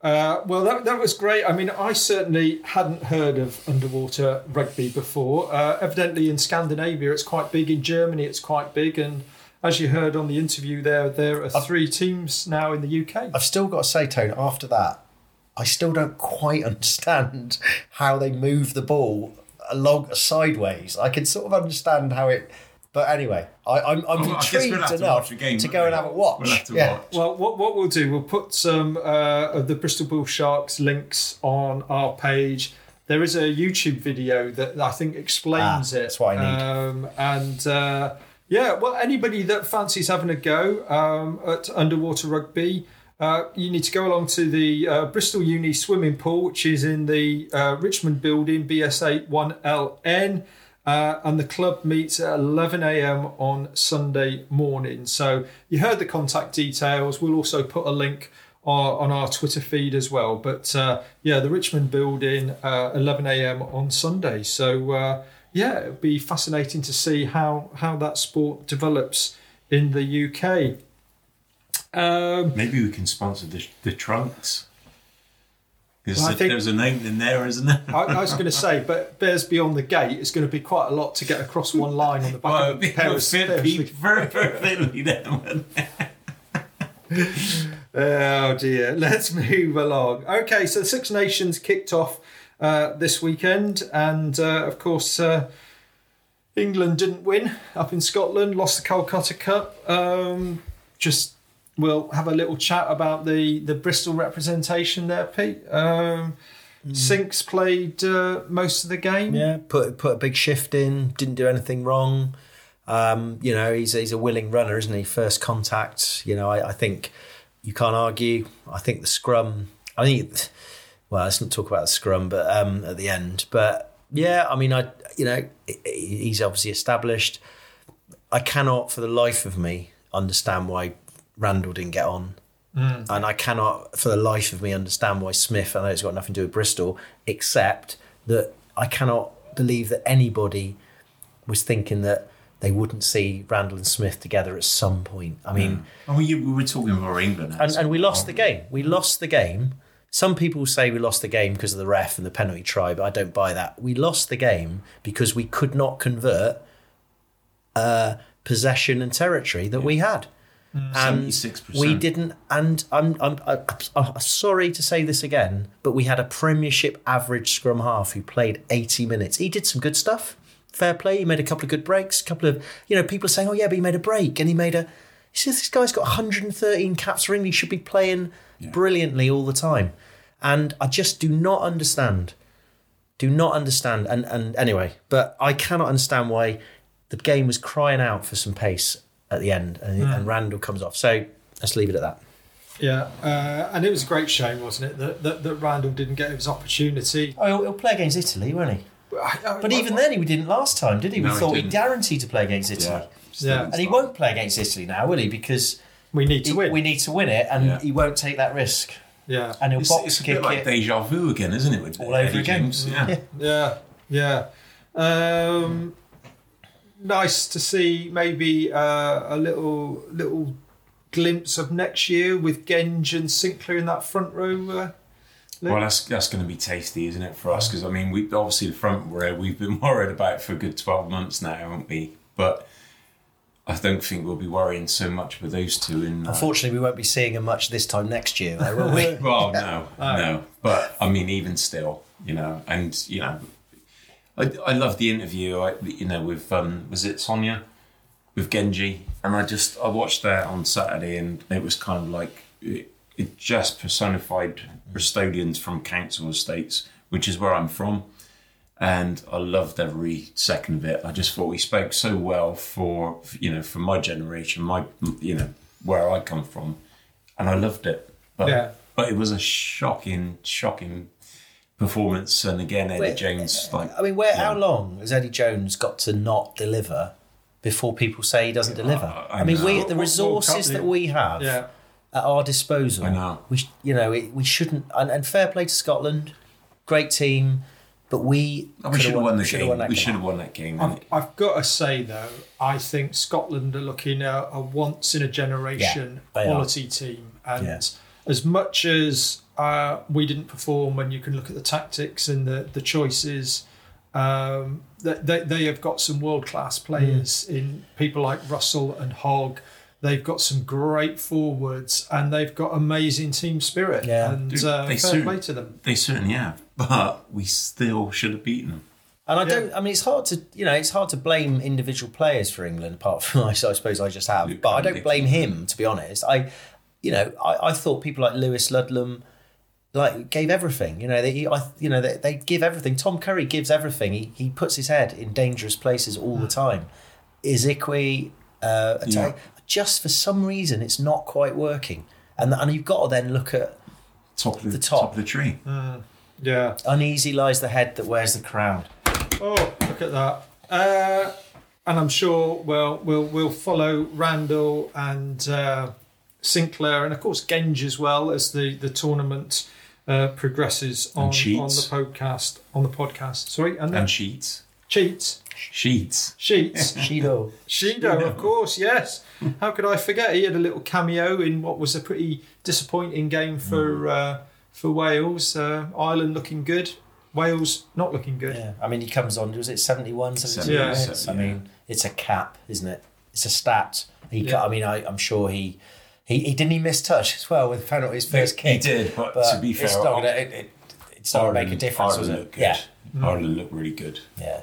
Speaker 1: Uh, well, that, that was great. I mean, I certainly hadn't heard of underwater rugby before. Uh, evidently, in Scandinavia, it's quite big. In Germany, it's quite big. And as you heard on the interview, there there are three teams now in the UK.
Speaker 3: I've still got to say, Tone, after that, I still don't quite understand how they move the ball along sideways. I can sort of understand how it. But anyway, I, I'm, I'm
Speaker 2: Well, I guess we'll
Speaker 3: intrigued
Speaker 2: have to
Speaker 3: enough
Speaker 2: watch game,
Speaker 3: to go
Speaker 2: we?
Speaker 3: and have a watch.
Speaker 2: We'll have to
Speaker 3: yeah.
Speaker 2: watch.
Speaker 1: Well, what, what we'll do, we'll put some uh, of the Bristol Bull Sharks links on our page. There is a YouTube video that I think explains
Speaker 3: Ah,
Speaker 1: it.
Speaker 3: that's what I need.
Speaker 1: Um, and uh, yeah, well, anybody that fancies having a go um, at underwater rugby, uh, you need to go along to the uh, Bristol Uni swimming pool, which is in the uh, Richmond building, BS8 1LN. Uh, and the club meets at 11 a.m. on Sunday morning. So you heard the contact details. We'll also put a link our, on our Twitter feed as well. But uh, yeah, the Richmond building, uh, 11 a.m. on Sunday. So uh, yeah, it'll be fascinating to see how how that sport develops in the UK. Um,
Speaker 2: Maybe we can sponsor the, the trunks. There's,
Speaker 1: Well,
Speaker 2: a,
Speaker 1: think-
Speaker 2: there's a name in there, isn't there?
Speaker 1: I, I was going to say, but Bears Beyond the Gate is going to be quite a lot to get across one line on the back
Speaker 2: Well,
Speaker 1: of a pair of
Speaker 2: fit,
Speaker 1: pair of
Speaker 2: be
Speaker 1: sleeves.
Speaker 2: very, very thinly then.
Speaker 1: Oh dear. Let's move along. Okay, so the Six Nations kicked off uh, this weekend, and uh, of course, uh, England didn't win up in Scotland, lost the Calcutta Cup. Um, just we'll have a little chat about the the Bristol representation there, Pete. Um, Sinks played uh, most of the game.
Speaker 3: Yeah, put put a big shift in. Didn't do anything wrong. Um, you know, he's he's a willing runner, isn't he? First contact. You know, I, I think you can't argue. I think the scrum. I think. Well, let's not talk about the scrum, but um, at the end. But yeah, I mean, I you know, he's obviously established. I cannot, for the life of me, understand why Randall didn't get on. And I cannot, for the life of me, understand why Smith, I know it's got nothing to do with Bristol, except that I cannot believe that anybody was thinking that they wouldn't see Randall and Smith together at some point. I mean,
Speaker 2: Oh, you, we were talking about England.
Speaker 3: and, and we lost the game. We lost the game. Some people say we lost the game because of the ref and the penalty try, but I don't buy that. We lost the game because we could not convert uh, possession and territory that we had. And
Speaker 2: 76%.
Speaker 3: we didn't. And I'm, I'm, I'm, sorry to say this again, but we had a Premiership average scrum half who played 80 minutes. He did some good stuff. Fair play. He made a couple of good breaks. A couple of, you know, people are saying, "Oh yeah, but he made a break and he made a." He says this guy's got 113 caps for England. He should be playing brilliantly all the time, and I just do not understand. Do not understand. And and anyway, but I cannot understand why the game was crying out for some pace at the end, and, and Randall comes off. So let's leave it at that.
Speaker 1: Yeah, uh, and it was a great shame, wasn't it, that, that, that Randall didn't get his opportunity.
Speaker 3: Oh, he'll, he'll play against Italy, won't he?
Speaker 1: But
Speaker 3: But even then, he didn't last time, did he? We
Speaker 2: No,
Speaker 3: thought he
Speaker 2: didn't.
Speaker 3: guaranteed to play against Italy.
Speaker 1: Yeah.
Speaker 3: And he won't play against Italy now, will he? Because
Speaker 1: we need to
Speaker 3: he-
Speaker 1: win.
Speaker 3: we need to win it, and
Speaker 2: Yeah.
Speaker 3: he won't take that risk.
Speaker 1: Yeah,
Speaker 3: And he'll
Speaker 2: It's,
Speaker 3: box
Speaker 2: it's a bit like
Speaker 3: it.
Speaker 2: deja vu again, isn't it? With
Speaker 3: All over
Speaker 2: Eddie
Speaker 3: again.
Speaker 2: James? Yeah.
Speaker 1: yeah, yeah. Um, nice to see maybe uh, a little little glimpse of next year with Genge and Sinckler in that front row. Uh,
Speaker 2: Well, that's that's going to be tasty, isn't it, for us? Because I mean, we obviously the front row we've been worried about for a good twelve months now, haven't we? But I don't think we'll be worrying so much with those two. In uh,
Speaker 3: Unfortunately, we won't be seeing them much this time next year, though, will we?
Speaker 2: well, no, no. But I mean, even still, you know, and you know, I I love the interview. I you know with um was it Sonia with Genji, and I just I watched that on Saturday, and it was kind of like it, it just personified Bristolians from council estates, which is where I'm from. And I loved every second of it. I just thought he spoke so well for you know for my generation, my you know where I come from, and I loved it. But
Speaker 1: Yeah.
Speaker 2: but it was a shocking, shocking performance. And again, Eddie
Speaker 3: Wait,
Speaker 2: Jones, uh, like
Speaker 3: I mean, where? How long has Eddie Jones got to not deliver before people say he doesn't deliver?
Speaker 2: I
Speaker 3: I, mean,
Speaker 2: know.
Speaker 3: we
Speaker 1: World-
Speaker 3: the resources
Speaker 1: Cup,
Speaker 3: that we have
Speaker 1: yeah,
Speaker 3: at our disposal.
Speaker 2: I know.
Speaker 3: We, you know, it, we shouldn't. And, and fair play to Scotland, great team, but we
Speaker 2: Oh, we should have won the game.
Speaker 3: won that
Speaker 2: we
Speaker 3: game.
Speaker 2: should have won that game.
Speaker 1: I've, I've got to say though, I think Scotland are looking at a once in a generation
Speaker 3: Yeah, they are.
Speaker 1: quality team, and
Speaker 3: Yeah.
Speaker 1: as much as uh, we didn't perform, when you can look at the tactics and the the choices. Um, they, they, they have got some world class players
Speaker 3: Mm.
Speaker 1: in people like Russell and Hogg. They've got some great forwards and they've got amazing team spirit.
Speaker 3: Yeah.
Speaker 1: and
Speaker 2: Dude,
Speaker 1: uh,
Speaker 2: they
Speaker 1: fair
Speaker 2: suit-
Speaker 1: play to them.
Speaker 2: They certainly have, but we still should have beaten them.
Speaker 3: And I
Speaker 1: Yeah.
Speaker 3: don't. I mean, it's hard to you know, it's hard to blame individual players for England. Apart from I suppose I just have,
Speaker 2: Luke
Speaker 3: but I don't blame him to be honest. I, you know, I, I thought people like Lewis Ludlam, like gave everything. You know, they, I, you know, they, they give everything. Tom Curry gives everything. He he puts his head in dangerous places all the time. Isiekwe, uh,
Speaker 2: Yeah.
Speaker 3: Just for some reason, it's not quite working. And and you've got to then look at
Speaker 2: Top of the,
Speaker 3: The top.
Speaker 2: of the tree.
Speaker 1: Yeah.
Speaker 3: uneasy lies the head that wears the crown.
Speaker 1: Oh, look at that. Uh, and I'm sure well we'll we'll follow Randall and uh, Sinckler, and of course Genge as well as the the tournament uh, progresses on, on the podcast. On the podcast, sorry, and, then
Speaker 2: And sheets.
Speaker 1: cheats,
Speaker 2: Sheets.
Speaker 1: sheets.
Speaker 3: Shido.
Speaker 1: Shindo, of course, yes. How could I forget? He had a little cameo in what was a pretty disappointing game for uh, for Wales. Uh, Ireland looking good, Wales not looking good.
Speaker 3: Yeah, I mean, he comes on. Was it 71, 72
Speaker 1: Yeah.
Speaker 3: minutes? I mean, it's a cap, isn't it? It's a stat. He,
Speaker 1: Yeah.
Speaker 3: ca- I mean, I, I'm sure he, he, he didn't he miss touch as well with found out his first
Speaker 2: He did, but, to be fair,
Speaker 3: it's not gonna, it, it, it's not gonna make a difference, was
Speaker 2: Ireland
Speaker 3: it?
Speaker 2: looked good.
Speaker 3: Yeah,
Speaker 2: Ireland looked really good.
Speaker 3: yeah.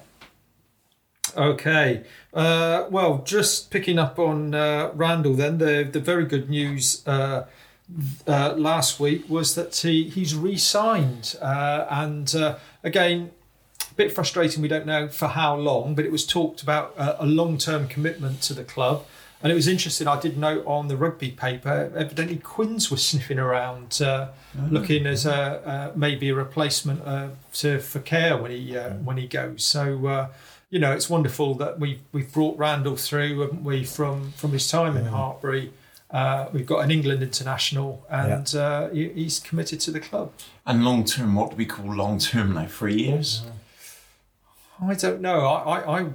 Speaker 1: Okay. Uh, well, just picking up on uh, Randall, then the the very good news uh, uh, last week was that he he's re-signed, uh, and uh, again. A bit frustrating. We don't know for how long, but it was talked about uh, a long-term commitment to the club, and it was interesting. I did note on the rugby paper, evidently Quins was sniffing around, uh, looking as a uh, maybe a replacement uh, to for care when he uh, when he goes. So uh, you know, it's wonderful that we've we've brought Randall through, haven't we, from from his time in Hartpury. Uh, we've got an England international, and uh, he, he's committed to the club.
Speaker 2: And long term, what do we call long term now? Three years?
Speaker 1: I don't know. I I, I,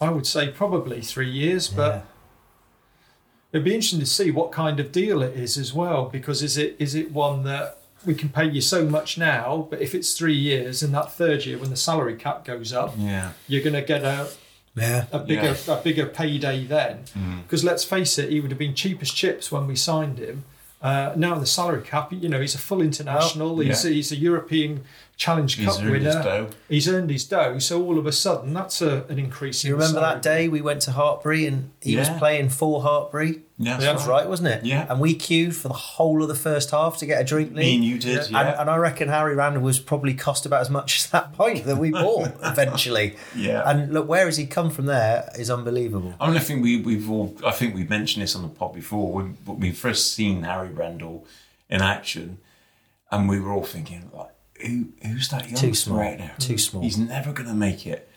Speaker 1: I would say probably three years, but
Speaker 3: Yeah.
Speaker 1: it'd be interesting to see what kind of deal it is as well. Because is it is it one that we can pay you so much now, but if it's three years and that third year when the salary cap goes up,
Speaker 2: Yeah.
Speaker 1: you're going to get a
Speaker 3: Yeah.
Speaker 1: a bigger
Speaker 2: Yeah.
Speaker 1: a bigger payday then. Because let's face it, he would have been cheap as chips when we signed him. Uh, now the salary cap, you know, he's a full international. he's,
Speaker 2: yeah.
Speaker 1: he's a European Challenge
Speaker 2: He's
Speaker 1: Cup
Speaker 2: earned his
Speaker 1: winner.
Speaker 2: dough.
Speaker 1: He's earned his dough. So all of a sudden, that's a, an increase.
Speaker 3: You
Speaker 1: in
Speaker 3: remember
Speaker 1: salary.
Speaker 3: that day we went to Hartpury and he was playing for Hartpury?
Speaker 2: Yeah,
Speaker 1: Yeah.
Speaker 3: That's right, wasn't it?
Speaker 2: Yeah.
Speaker 3: And we queued for the whole of the first half to get a drink
Speaker 2: Me and you did,
Speaker 3: And,
Speaker 2: yeah.
Speaker 3: and I reckon Harry Randall was probably cost about as much as that point that we bought eventually.
Speaker 2: Yeah.
Speaker 3: And look, where has he come from there is unbelievable.
Speaker 2: I mean, I think we, we've all, I think we've mentioned this on the pod before. When when we first seen Harry Randall in action, and we were all thinking, like, who, who's that young
Speaker 3: Too small.
Speaker 2: right now?
Speaker 3: Too small.
Speaker 2: He's never going to make it.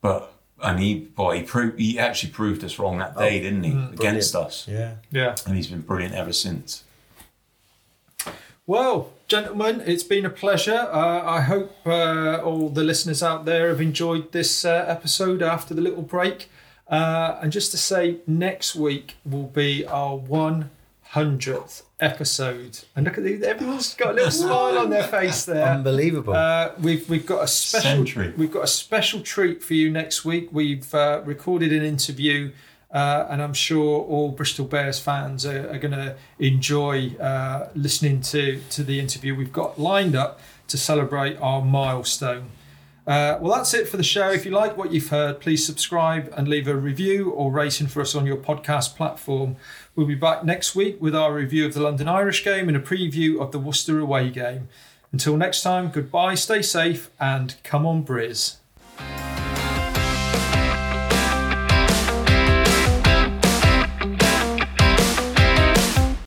Speaker 2: But, and he, boy, he, proved, he actually proved us wrong that day, didn't he? Against us.
Speaker 3: Yeah.
Speaker 1: Yeah.
Speaker 2: And he's been brilliant ever since.
Speaker 1: Well, gentlemen, it's been a pleasure. Uh, I hope uh, all the listeners out there have enjoyed this uh, episode after the little break. Uh, and just to say, next week will be our 100th episode. And look at the, everyone's got a little smile on their face there.
Speaker 3: Unbelievable.
Speaker 1: Uh, we've we've got a special
Speaker 2: Century.
Speaker 1: we've got a special treat for you next week. We've uh, recorded an interview, uh, and I'm sure all Bristol Bears fans are, are going to enjoy uh, listening to to the interview we've got lined up to celebrate our milestone. Uh, well, that's it for the show. If you like what you've heard, please subscribe and leave a review or rating for us on your podcast platform. We'll be back next week with our review of the London Irish game and a preview of the Worcester away game. Until next time, goodbye, stay safe, and come on, Briz.